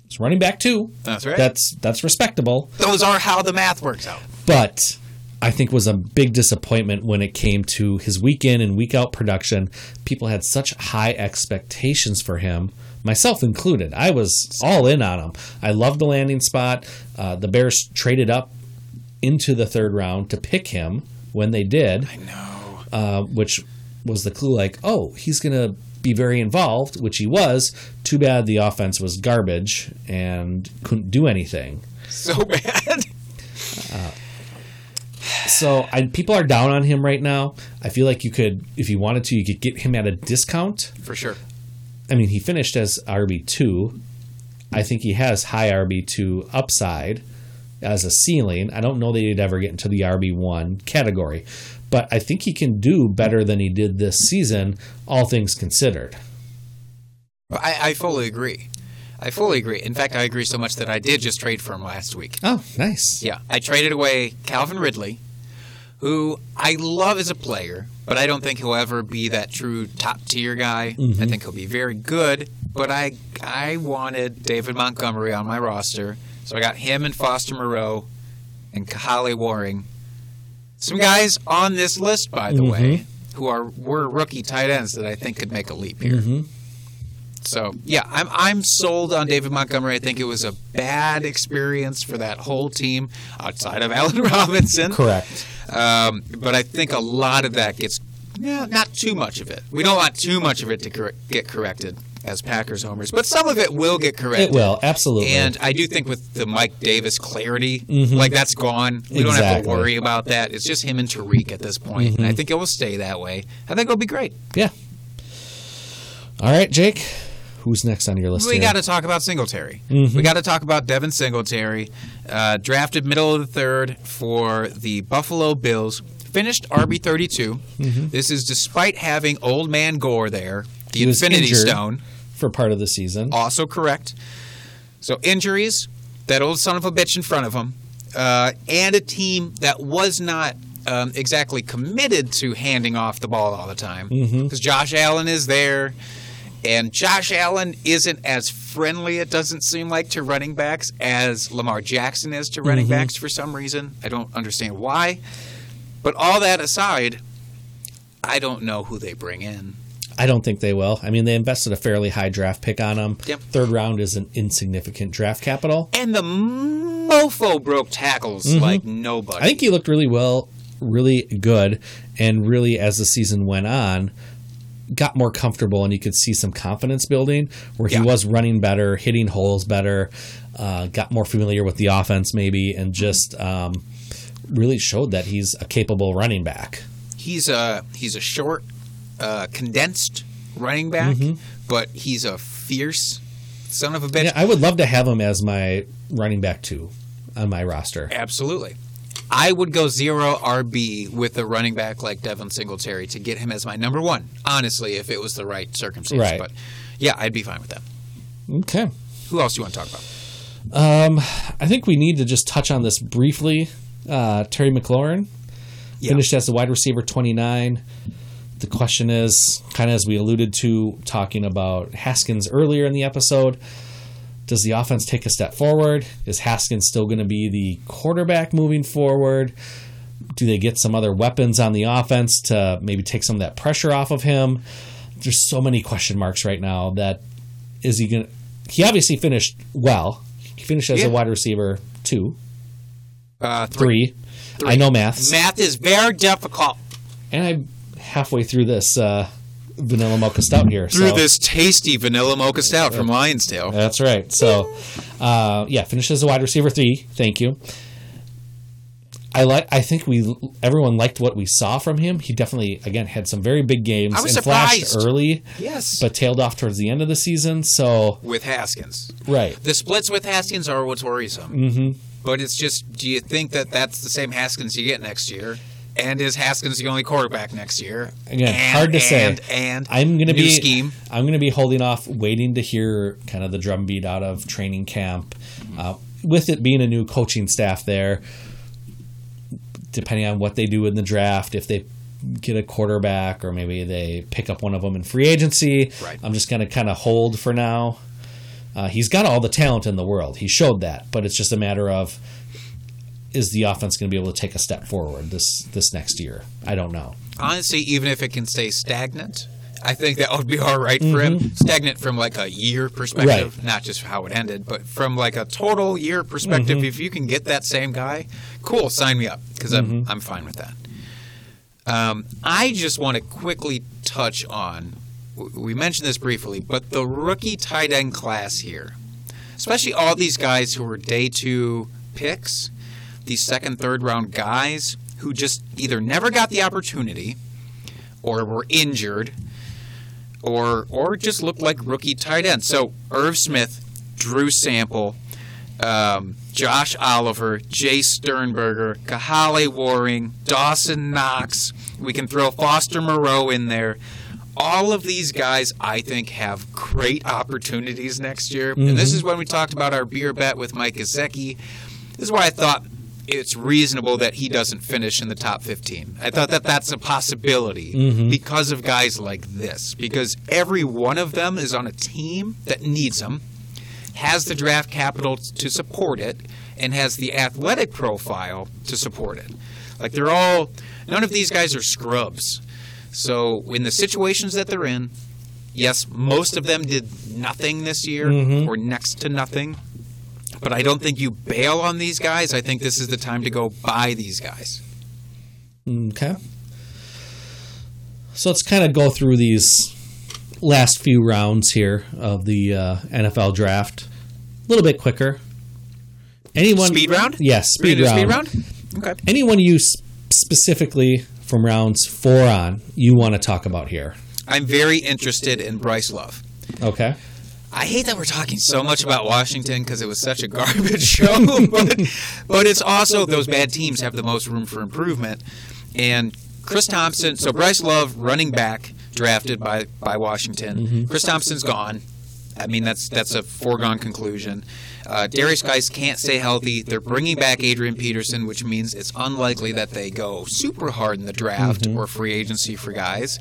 it's running back two. that's right. That's that's respectable. Those are how the math works out. but I think was a big disappointment when it came to his week in and week out production. People had such high expectations for him, myself included. I was all in on him. I loved the landing spot. Uh, the Bears traded up into the third round to pick him when they did, I know. uh, which was the clue like, oh, he's going to be very involved, which he was. Too bad the offense was garbage and couldn't do anything. So bad. So I, people are down on him right now. I feel like you could, if you wanted to, you could get him at a discount. for sure. I mean, he finished as RB two. I think he has high RB two upside as a ceiling. I don't know that he'd ever get into the RB one category, but I think he can do better than he did this season, all things considered. I, I fully agree. I fully agree. In fact, I agree so much that I did just trade for him last week. Oh, nice. Yeah, I traded away Calvin Ridley, who I love as a player, but I don't think he'll ever be that true top tier guy. I think he'll be very good, but I I wanted David Montgomery on my roster, so I got him and Foster Moreau and Kahale Warring. Some guys on this list, by the way, who are were rookie tight ends that I think could make a leap here. hmm So yeah, I'm I'm sold on David Montgomery. I think it was a bad experience for that whole team outside of Allen Robinson. Correct. Um, but I think a lot of that gets yeah, not too much of it. We don't want too much of it to cor- get corrected as Packers homers, but some of it will get corrected. It will absolutely. And I do think with the Mike Davis clarity, Mhm. like that's gone. We don't have to Mm-hmm. worry about that. It's just him and Tarik at this point, and I think it will stay that way. I think it'll be great. yeah. All right, Jake. Who's next on your list? We got to talk about Singletary. Mhm. We got to talk about Devin Singletary, uh, drafted middle of the third for the Buffalo Bills. Finished RB 32. Mm-hmm. This is despite having old man Gore there, the Infinity. Stone, for part of the season. also correct. So injuries, that old son of a bitch in front of him, uh, and a team that was not um, exactly committed to handing off the ball all the time Mhm. because Josh Allen is there. And Josh Allen isn't as friendly, it doesn't seem like, to running backs as Lamar Jackson is to running Mhm. backs for some reason. I don't understand why. But all that aside, I don't know who they bring in. I don't think they will. I mean, they invested a fairly high draft pick on him. Yep. Third round is an insignificant draft capital. And the mofo broke tackles Mhm. like nobody. I think he looked really well, really good, and really as the season went on, got more comfortable, and you could see some confidence building where he Yeah. was running better, hitting holes better, uh, got more familiar with the offense maybe, and just um, really showed that he's a capable running back. he's a he's a short, uh, condensed running back, Mhm. but he's a fierce son of a bitch. Yeah, I would love to have him as my running back too on my roster. Absolutely. I would go zero RB with a running back like Devin Singletary to get him as my number one. Honestly, if it was the right circumstance. Right. But yeah, I'd be fine with that. Okay. Who else do you want to talk about? Um, I think we need to just touch on this briefly. Uh, Terry McLaurin Yeah. finished as the wide receiver 29. The question is, kind of as we alluded to talking about Haskins earlier in the episode, does the offense take a step forward? Is Haskins still going to be the quarterback moving forward? Do they get some other weapons on the offense to maybe take some of that pressure off of him? There's so many question marks right now that is he going to. He obviously finished well. He finished as Yeah. a wide receiver two, Uh, three. three. I know math. Math is very difficult. and I'm halfway through this uh, vanilla mocha stout here. Through so- this tasty vanilla mocha stout from Lion's Tail. That's right. So, uh, yeah, finishes a wide receiver three. Thank you. I like. I think we everyone liked what we saw from him. He definitely again had some very big games and flashed early, Yes. but tailed off towards the end of the season. So with Haskins. right, The splits with Haskins are what's worrisome. Mm-hmm. But it's just, do you think that that's the same Haskins you get next year? And is Haskins the only quarterback next year? Again, And- hard to say. And, and I'm gonna be scheme. I'm gonna be holding off, waiting to hear kind of the drumbeat out of training camp. Uh, with it being a new coaching staff there, depending on what they do in the draft, if they get a quarterback or maybe they pick up one of them in free agency, Right. I'm just gonna kind of hold for now. Uh, he's got all the talent in the world. He showed that, but it's just a matter of is the offense going to be able to take a step forward this this next year? I don't know. Honestly, even if it can stay stagnant, I think that would be all right for him. Mm-hmm. Stagnant from like a year perspective, Right. not just how it ended, but from like a total year perspective. Mm-hmm. If you can get that same guy, cool, sign me up because I'm mm-hmm. I'm fine with that. Um, I just want to quickly touch on. We mentioned this briefly, but the rookie tight end class here, especially all these guys who were day two picks, these second, third round guys who just either never got the opportunity or were injured or or just looked like rookie tight ends. So Irv Smith, Drew Sample, um, Josh Oliver, Jace Sternberger, Kahale Warring, Dawson Knox. We can throw Foster Moreau in there. All of these guys, I think, have great opportunities next year. And this is when we talked about our beer bet with Mike Gesicki. This is why I thought it's reasonable that he doesn't finish in the top 15. I thought that that's a possibility mm-hmm. because of guys like this. Because every one of them is on a team that needs them, has the draft capital to support it, and has the athletic profile to support it. Like they're all, none of these guys are scrubs. So in the situations that they're in, yes, most of them did nothing this year mm-hmm. or next to nothing. But I don't think you bail on these guys. I think this is the time to go buy these guys. Okay. So let's kind of go through these last few rounds here of the uh, NFL draft a little bit quicker. Anyone Speed round? Yes, speed round. Speed round? Okay. Anyone you specifically from rounds four on you want to talk about here? I'm very interested in Bryce Love. Okay. I hate that we're talking so much about Washington because it was such a garbage show, but, but it's also those bad teams have the most room for improvement. And Chris Thompson, so Bryce Love, running back, drafted by by Washington. Chris Thompson's gone. I mean, that's that's a foregone conclusion. Uh, Derrius Guice can't stay healthy. They're bringing back Adrian Peterson, which means it's unlikely that they go super hard in the draft or free agency for guys.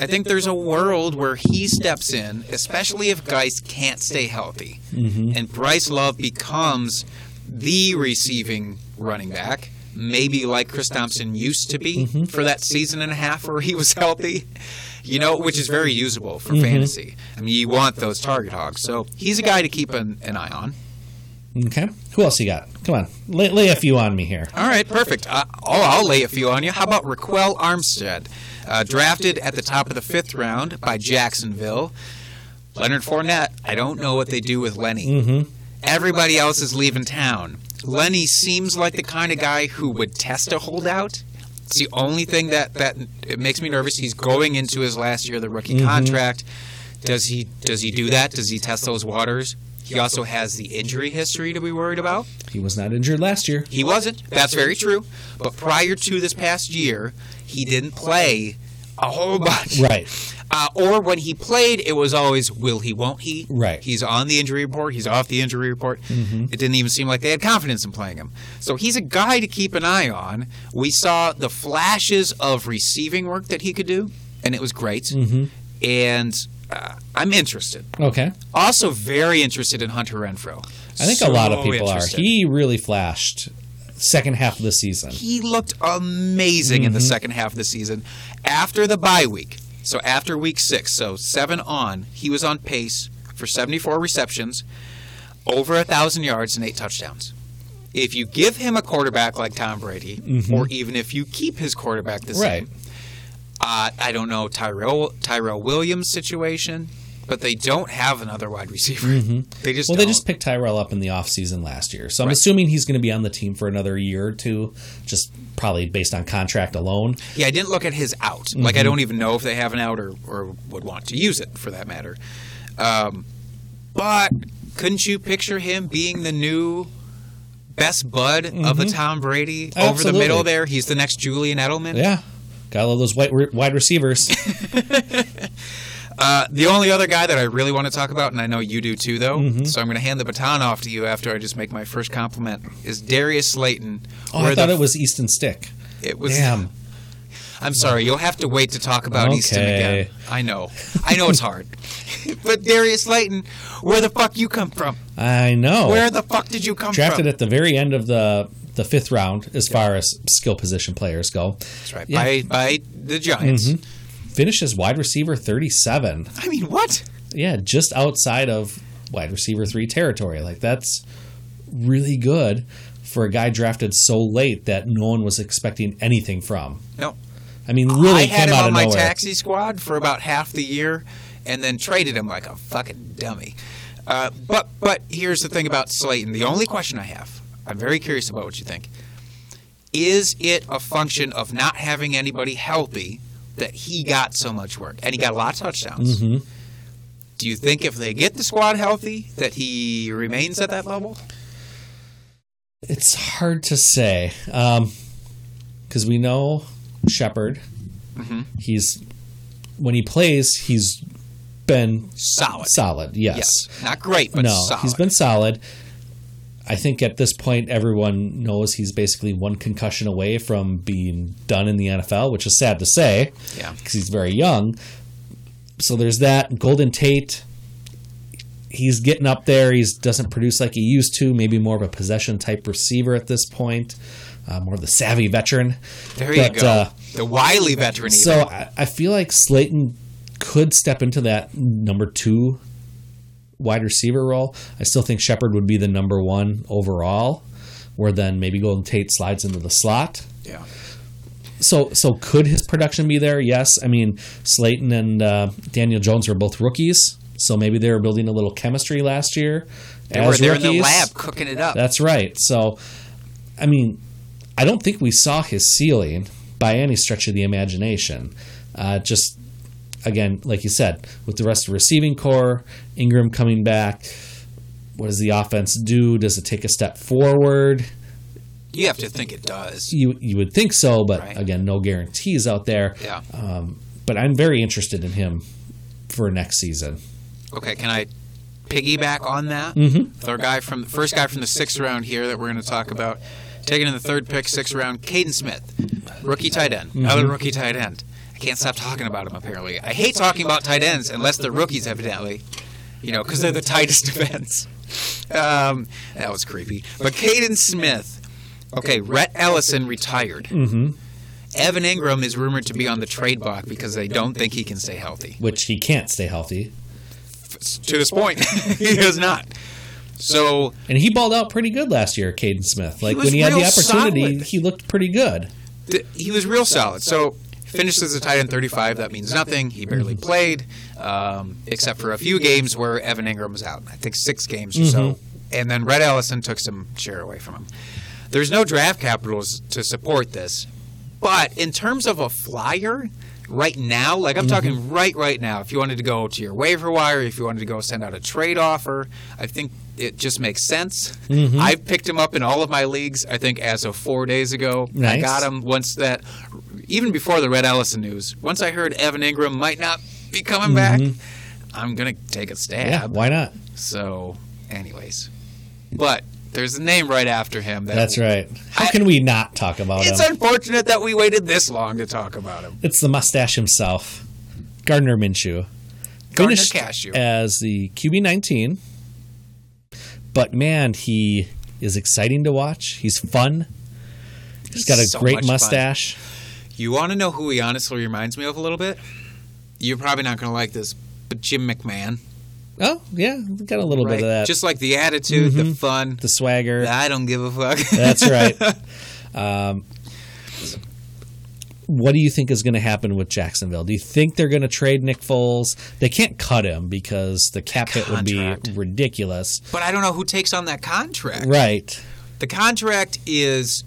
I think there's a world where he steps in, especially if Guice can't stay healthy, mm-hmm. and Bryce Love becomes the receiving running back, maybe like Chris Thompson used to be mm-hmm. for that season and a half where he was healthy. You know, which is very usable for mm-hmm. fantasy. I mean, you want those target hogs. So he's a guy to keep an, an eye on. Okay. Who else you got? Come on, lay, lay a few on me here. All right, perfect. Uh, oh, I'll lay a few on you. How about Ryquell Armstead, uh, drafted at the top of the fifth round by Jacksonville? Leonard Fournette. I don't know what they do with Lenny. Mm-hmm. Everybody else is leaving town. Lenny seems like the kind of guy who would test a holdout. It's the only thing that that it makes me nervous. He's going into his last year of the rookie contract. Does he does he do that? Does he test those waters? He also has the injury history to be worried about. He was not injured last year. He wasn't. That's very true. But prior to this past year, he didn't play a whole bunch. Right. Uh, or when he played, it was always will he, won't he? Right. He's on the injury report. He's off the injury report. It didn't even seem like they had confidence in playing him. So he's a guy to keep an eye on. We saw the flashes of receiving work that he could do, and it was great. And uh, I'm interested. Okay. Also, very interested in Hunter Renfrow. I think a lot of people interested. are. He really flashed second half of the season. he looked amazing in the second half of the season. After the bye week, so after week six, so seven on, he was on pace for 74 receptions, over a thousand yards, and eight touchdowns. If you give him a quarterback like Tom Brady, or even if you keep his quarterback the same, Right. Uh, I don't know Tyrell Tyrell Williams' situation, but they don't have another wide receiver. They just Mm-hmm. Well, don't. they just picked Tyrell up in the offseason last year. So I'm Right. assuming he's going to be on the team for another year or two, just probably based on contract alone. Yeah, I didn't look at his out. Like, I don't even know if they have an out or, or would want to use it for that matter. Um, but couldn't you picture him being the new best bud of the Tom Brady over the middle there? He's the next Julian Edelman. Yeah. Got all those white wide receivers. Uh, the only other guy that I really want to talk about, and I know you do too, though, Mm-hmm. so I'm going to hand the baton off to you after I just make my first compliment, is Darius Slayton. Oh, I thought the- it was Easton Stick. It was. Damn. I'm sorry, you'll have to wait to talk about Easton again. I know. I know it's hard. but Darius Slayton, where the fuck you come from? I know. Where the fuck did you come. Drafted from? at the very end of the the fifth round as far as skill position players go. That's right. Yeah. By by the Giants. Finishes wide receiver 37. I mean, what? Yeah, just outside of wide receiver 3 territory. Like that's really good for a guy drafted so late that no one was expecting anything from. No. I mean, really I had came him out on of my nowhere. taxi squad for about half the year, and then traded him like a fucking dummy. Uh, but but here's the thing about Slayton. The only question I have, I'm very curious about what you think. Is it a function of not having anybody healthy that he got so much work and he got a lot of touchdowns? Mhm. Do you think if they get the squad healthy that he remains at that level? It's hard to say because we know Shepard. Mm-hmm. He's when he plays, he's been Solid. solid. Yes, Yes. Not great, but no, solid. he's been solid. I think at this point, everyone knows he's basically one concussion away from being done in the NFL, which is sad to say Yeah. because he's very young. So there's that. Golden Tate, he's getting up there. He doesn't produce like he used to. Maybe more of a possession type receiver at this point, uh, more of the savvy veteran. There you go. uh, the wily veteran. So. I, I feel like Slayton could step into that number two wide receiver role. I still think Shepard would be the number one overall, where then maybe Golden Tate slides into the slot. yeah. So, so could his production be there? Yes. I mean, Slayton and uh, Daniel Jones were both rookies, so maybe they were building a little chemistry last year. They were there in the lab cooking it up. That's right. So, I mean, I don't think we saw his ceiling by any stretch of the imagination. Uh, just again, like you said, with the rest of the receiving corps, Engram coming back, what does the offense do? Does it take a step forward? You have to think it does. You you would think so, but Right. again, no guarantees out there. Yeah. But I'm very interested in him for next season. Okay, can I piggyback on that? Mhm. Third guy from the first guy from the sixth round here that we're going to talk about, taken in the third pick, sixth round, Kaden Smith, rookie tight end, another rookie tight end. Can't stop talking about him. Apparently, I hate talking about tight ends unless they're rookies, evidently. You know, because they're the tightest defense. Um, that was creepy. But Kaden Smith. Okay, Rhett Ellison retired. Mm-hmm. Evan Engram is rumored to be on the trade block because they don't think he can stay healthy. Which he can't stay healthy, To this point, he does not. So and he balled out pretty good last year, Kaden Smith. Like was when he had the opportunity, solid. he looked pretty good. he was real solid. So finished as a tight end 35. That means nothing. He barely played, um, except for a few games where Evan Engram was out. I think six games or so. And then Rhett Ellison took some share away from him. There's no draft capitals to support this, but in terms of a flyer. Right now, like I'm talking right right now, if you wanted to go to your waiver wire, if you wanted to go send out a trade offer, I think it just makes sense. I've picked him up in all of my leagues. I think as of four days ago, I got him once that, even before the Rhett Ellison news. Once I heard Evan Engram might not be coming back, I'm gonna take a Mm-hmm. Yeah, why not? So, anyways, but there's a name right after him. That That's right. How I- can we not talk about It's him? It's unfortunate that we waited this long to talk about him. It's the mustache himself, Gardner Minshew. Gardner Finished Cashew. as the QB 19, but man, he is exciting to watch. He's fun. He's got a So great much fun. mustache. You want to know who he honestly reminds me of a little bit? You're probably not going to like this, but Jim McMahon. Oh yeah, got a little bit of that. Just like the attitude, the Mhm. fun. the swagger. I don't give a fuck. That's right. Um, what do you think is going to happen with Jacksonville? Do you think they're going to trade Nick Foles? They can't cut him because the cap hit would be ridiculous. But I don't know who takes on that contract. Right. The contract is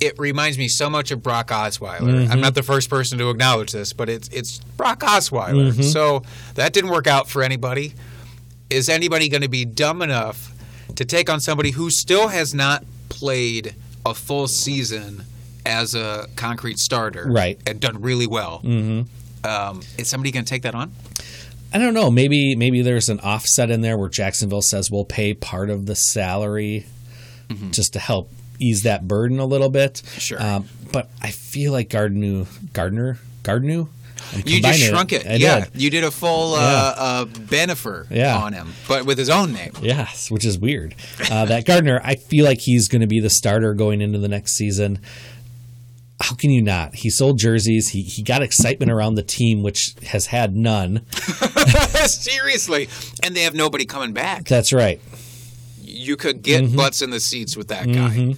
it. Reminds me so much of Brock Osweiler. I'm not the first person to acknowledge this, but it's it's Brock Osweiler. So that didn't work out for anybody. Is anybody going to be dumb enough to take on somebody who still has not played a full season as a concrete starter, Right. and done really well? Mm-hmm. Um, is somebody going to take that on? I don't know. Maybe maybe there's an offset in there where Jacksonville says we'll pay part of the salary just to help ease that burden a little bit. Sure. Um, but I feel like Gardner Gardner Gardner. You just shrunk it. I yeah, did. you did a full Yeah. uh, uh, Bennifer Yeah. on him, but with his own name. Yes, which is weird. Uh, that Gardner, I feel like he's going to be the starter going into the next season. How can you not? He sold jerseys. He he got excitement around the team, which has had none. Seriously, and they have nobody coming back. That's right. You could get Mm-hmm. butts in the seats with that guy,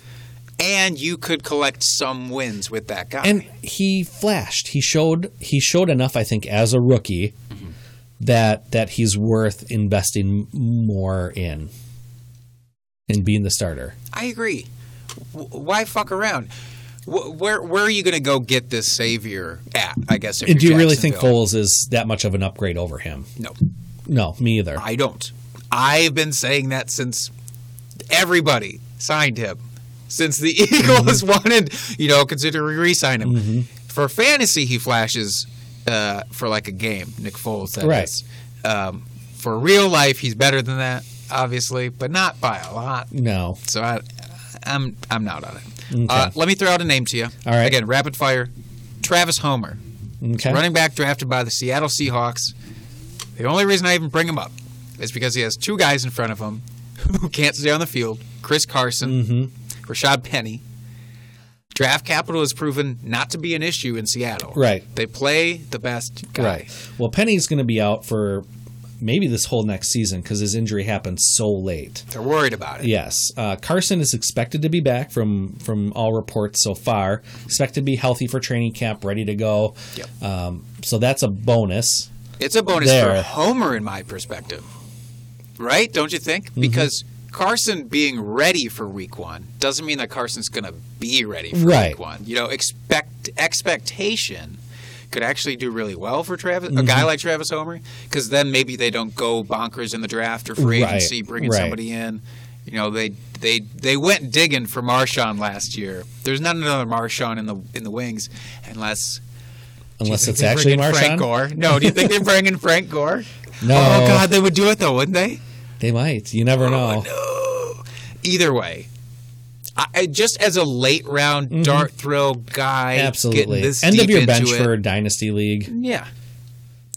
and you could collect some wins with that guy. And he flashed. He showed he showed enough, I think, as a rookie that that he's worth investing more in in being the starter. I agree. W- why fuck around? W- where where are you going to go get this savior at? I guess. Do you're really think? Foles is that much of an upgrade over him? No, No, me either. I don't. I've been saying that since everybody signed him. Since the Eagles wanted, you know, considering re-sign him. For fantasy, he flashes uh, for like a game. Nick Foles, that Right. Um, for real life, he's better than that, obviously, but not by a lot. No. So I, I'm I'm not on it. Okay. Uh, let me throw out a name to you. All right. Again, rapid fire. Travis Homer, Okay. running back drafted by the Seattle Seahawks. The only reason I even bring him up is because he has two guys in front of him who can't stay on the field: Chris Carson, Mm-hmm. Rashad Penny. Draft capital has proven not to be an issue in Seattle. Right. They play the best guy. Right. Well, Penny's going to be out for maybe this whole next season because his injury happened so late. They're worried about it. Yes, uh, Carson is expected to be back from from all reports so far. Expected to be healthy for training camp, ready to go. Yep. Um, so that's a bonus. It's a bonus There. for Homer, in my perspective. Right? Don't you think? Mm-hmm. Because Carson being ready for week one doesn't mean that Carson's going to be ready for Right. week one. You know, expect expectation could actually do really well for Travis, a Mm-hmm. guy like Travis Homer, because then maybe they don't go bonkers in the draft or free Right, agency, bringing right. somebody in. You know, they they they went digging for Marshawn last year. There's not another Marshawn in the in the wings, unless Unless it's actually in Frank Marshawn. Gore. No, do you think they're bringing Frank Gore? No. Oh God, they would do it though, wouldn't they? They might. You never know. Oh, no. Either way, I, just as a late round dart throw guy, Mm-hmm. Absolutely. this End of your bench it, for a dynasty league. yeah.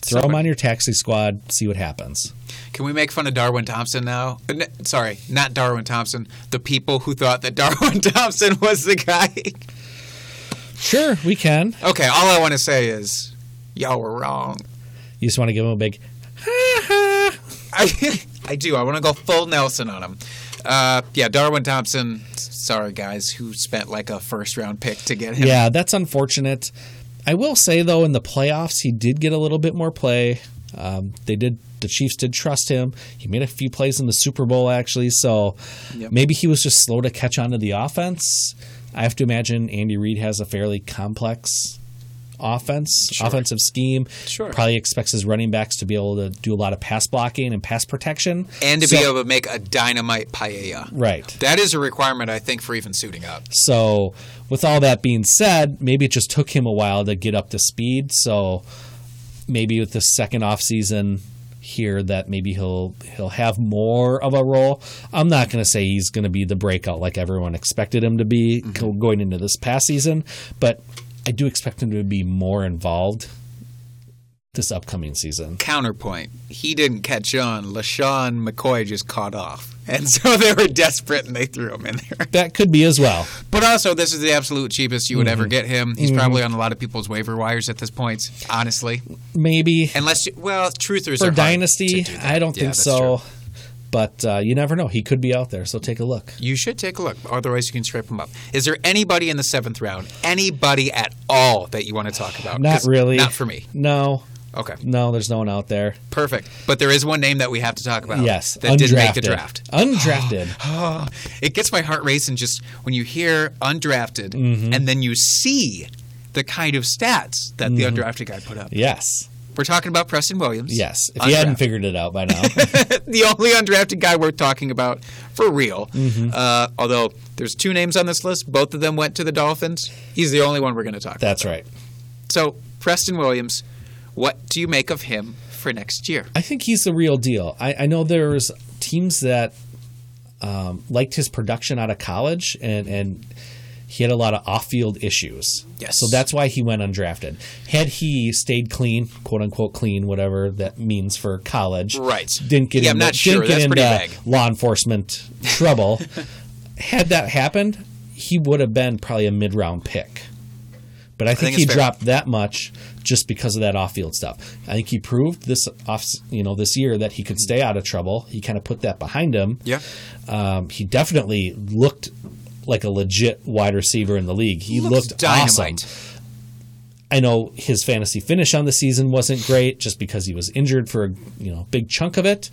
Throw him on your taxi squad. See what happens. Can we make fun of Darwin Thompson now? Uh, Sorry, not Darwin Thompson. The people who thought that Darwin Thompson was the guy. Sure, we can. okay, all I want to say is, y'all were wrong. You just want to give him a big. I, I do. I want to go full Nelson on him. Uh, yeah, Darwin Thompson. Sorry, guys, who spent like a first round pick to get him. Yeah, that's unfortunate. I will say though, in the playoffs, he did get a little bit more play. Um, they did. The Chiefs did trust him. He made a few plays in the Super Bowl actually. So Yep. maybe he was just slow to catch on to the offense. I have to imagine Andy Reid has a fairly complex offense, Sure. offensive scheme. Sure. Probably expects his running backs to be able to do a lot of pass blocking and pass protection. And to So- be able to make a dynamite paella. right. That is a requirement, I think, for even suiting up. So, with all that being said, maybe it just took him a while to get up to speed. So, maybe with the second off season here, that maybe he'll he'll have more of a role. I'm not going to say he's going to be the breakout like everyone expected him to be mm-hmm. go- going into this past season, but I do expect him to be more involved this upcoming season. Counterpoint: He didn't catch on. LeSean McCoy just caught off, and so they were desperate and they threw him in there. That could be as well. But also, this is the absolute cheapest you would Mm-hmm. ever get him. He's probably on a lot of people's waiver wires at this point. Honestly, Maybe unless you, well, truthers for dynasty, to do that. I don't Yeah, think so. true. But uh, you never know. He could be out there, so take a look. You should take a look. Otherwise, you can scrape him up. Is there anybody in the seventh round, anybody at all that you want to talk about? not really. Not for me. No, Okay, no, there's no one out there. perfect. But there is one name that we have to talk about. yes, that did make the undrafted. draft. Undrafted. Oh, it gets my heart racing just when you hear undrafted Mm-hmm. and then you see the kind of stats that the undrafted guy put up. yes, We're talking about Preston Williams. yes. If you hadn't figured it out by now, the only undrafted guy we're talking about for real. Mm-hmm. Uh, although there's two names on this list, both of them went to the Dolphins. He's the only one we're going to talk about. that's right. So, Preston Williams, what do you make of him for next year? I think he's the real deal. I, I know there's teams that um, liked his production out of college, and and he had a lot of off-field issues. Yes. So that's why he went undrafted. Had he stayed clean, quote unquote clean, whatever that means for college, Right. Didn't get Yeah, into, not sure. didn't get into vague. law enforcement trouble. had that happened, he would have been probably a mid-round pick. But I think, think he dropped that much just because of that off-field stuff. I think he proved this off, you know, this year that he could stay out of trouble. He kind of put that behind him. Yeah. Um, he definitely looked like a legit wide receiver in the league. He Looks looked dynamite. awesome. I know his fantasy finish on the season wasn't great just because he was injured for a you know big chunk of it.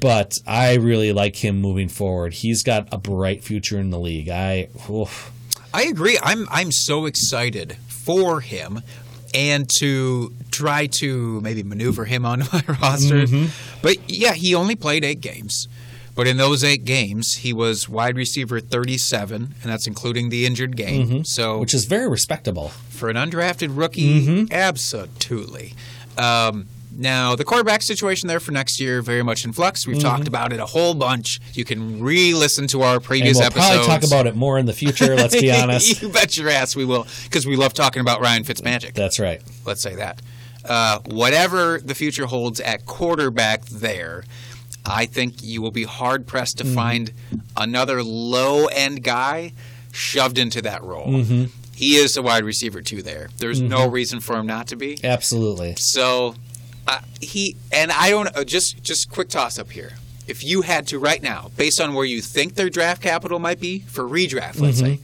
But I really like him moving forward. He's got a bright future in the league. I oof. I agree. I'm I'm so excited for him and to try to maybe maneuver him onto my roster. Mm-hmm. But yeah, he only played eight games. But in those eight games, he was wide receiver 37, and that's including the injured game. So Mm-hmm. which is very respectable. for an undrafted rookie, Mm-hmm. absolutely. Um, now, the quarterback situation there for next year, very much in flux. We've talked about it a whole bunch. You can re listen to our Mm-hmm. And previous we'll episodes. probably talk about it more in the future. Let's be honest. you bet your ass we will, because we love talking about Ryan Fitzmagic. That's right. Let's say that. Uh, whatever the future holds at quarterback there, I think you will be hard pressed to Mm-hmm. find another low end guy shoved into that role. Mm-hmm. He is a wide receiver too. There, there's no reason for him not to be. Absolutely. So uh, he and I don't uh, just just quick toss up here. If you had to right now, based on where you think their draft capital might be for redraft, let's Mm-hmm. say,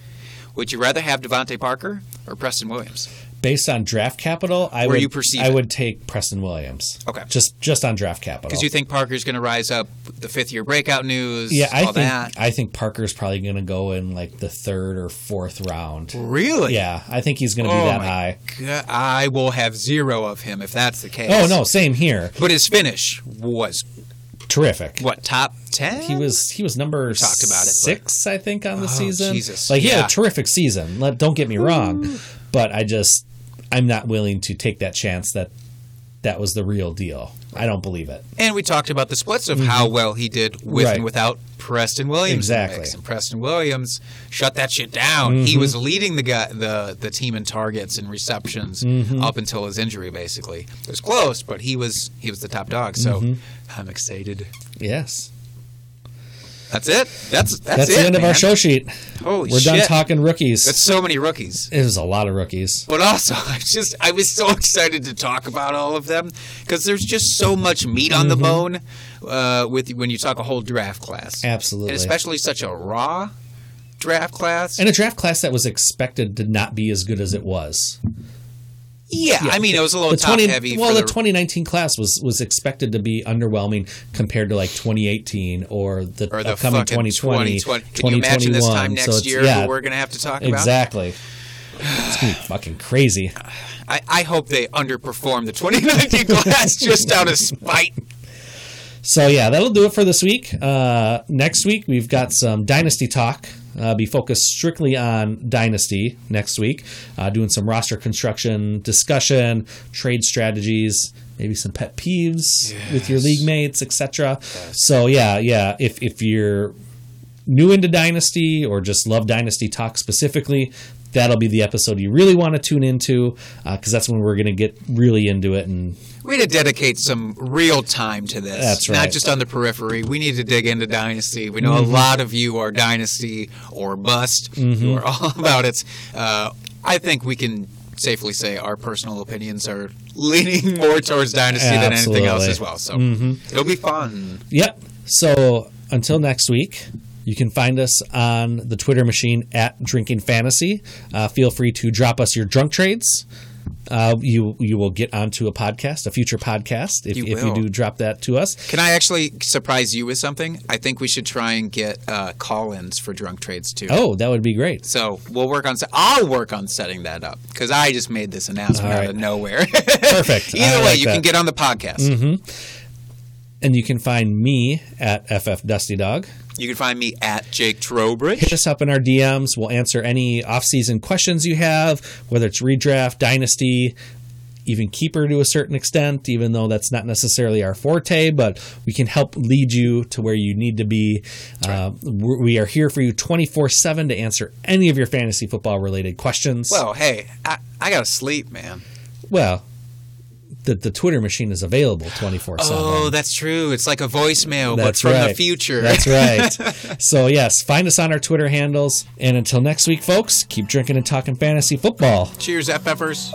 would you rather have DeVante Parker or Preston Williams? Based on draft capital, I Where would you perceive I it. would take Preston Williams. Okay. Just just on draft capital. Because you think Parker's going to rise up the fifth year breakout news, Yeah, I all think that. I think Parker's probably going to go in like the third or fourth round. Really? Yeah, I think he's going to be Oh that my high. God, I will have zero of him if that's the case. Oh no, same here. But his finish was Terrific. what top ten? He was he was number talked about it, but- six, I think, on the Oh, season. Jesus. Like he had Yeah. a terrific season. Let, don't get me wrong, but I just I'm not willing to take that chance that that was the real deal. I don't believe it. And we talked about the splits of how well he did with Mm-hmm. Right. and without Preston Williams. Exactly. And Preston Williams shut that shit down. Mm-hmm. He was leading the guy, the the team in targets and receptions Mm-hmm. up until his injury. Basically, it was close, but he was he was the top dog. So Mm-hmm. I'm excited. Yes. That's it. That's that's, That's, it, the end of our show sheet. Holy We're done talking rookies. That's so many rookies. it was a lot of rookies. But also, I just I was so excited to talk about all of them because there's just so much meat on the bone uh, with when you talk a whole draft class. Mm-hmm. Absolutely. and especially such a raw draft class. And a draft class that was expected to not be as good as it was. Yeah, I mean, it was a little the top 20 heavy. well, the, the, 2019 class was was expected to be underwhelming compared to like 2018 or the, or the upcoming fucking 2020. 2020. Can you imagine this time next So year yeah, we're going to have to talk about? exactly. It's gonna be fucking crazy. I, I hope they underperform the 2019 class just out of spite. So yeah, that'll do it for this week. Uh, next week we've got some dynasty talk. Uh, be focused strictly on dynasty next week. Uh, doing some roster construction discussion, trade strategies, maybe some pet peeves with your league mates, etc. So yeah, yeah. If if you're new into dynasty or just love dynasty talk specifically, that'll be the episode you really want to tune into because that's when we're going to get really into it and We need to dedicate some real time to this. That's right. Not just on the periphery. We need to dig into Dynasty. We know Mm-hmm. a lot of you are Dynasty or Bust. Mm-hmm. You are all about it. Uh, I think we can safely say our personal opinions are leaning more towards Dynasty than anything else as well. So Mm-hmm. it'll be fun. Yep. So until next week, you can find us on the Twitter machine at Drinking Fantasy. Uh, feel free to drop us your drunk trades. Uh, you you will get onto a podcast, a future podcast, if You if you do drop that to us. Can I actually surprise you with something? I think we should try and get uh, call-ins for drunk trades too. Oh, that would be great. So we'll work on. I'll work on setting that up because I just made this announcement All out of nowhere. Perfect. Either I way, like you that. can get on the podcast. And you can find me at FF Dusty Dog. You can find me at Jake Trowbridge. Hit us up in our DMs. We'll answer any off-season questions you have, whether it's redraft, dynasty, even keeper to a certain extent, even though that's not necessarily our forte, but we can help lead you to where you need to be. Uh, we're- we are here for you 24 7 to answer any of your fantasy football related questions. Well, hey, I, I gotta sleep, man. well the, the Twitter machine is available 24 7. Oh, that's true. It's like a voicemail, but That's from right. the future. That's right. so, yes, find us on our Twitter handles. And until next week, folks, keep drinking and talking fantasy football. Cheers, FFers.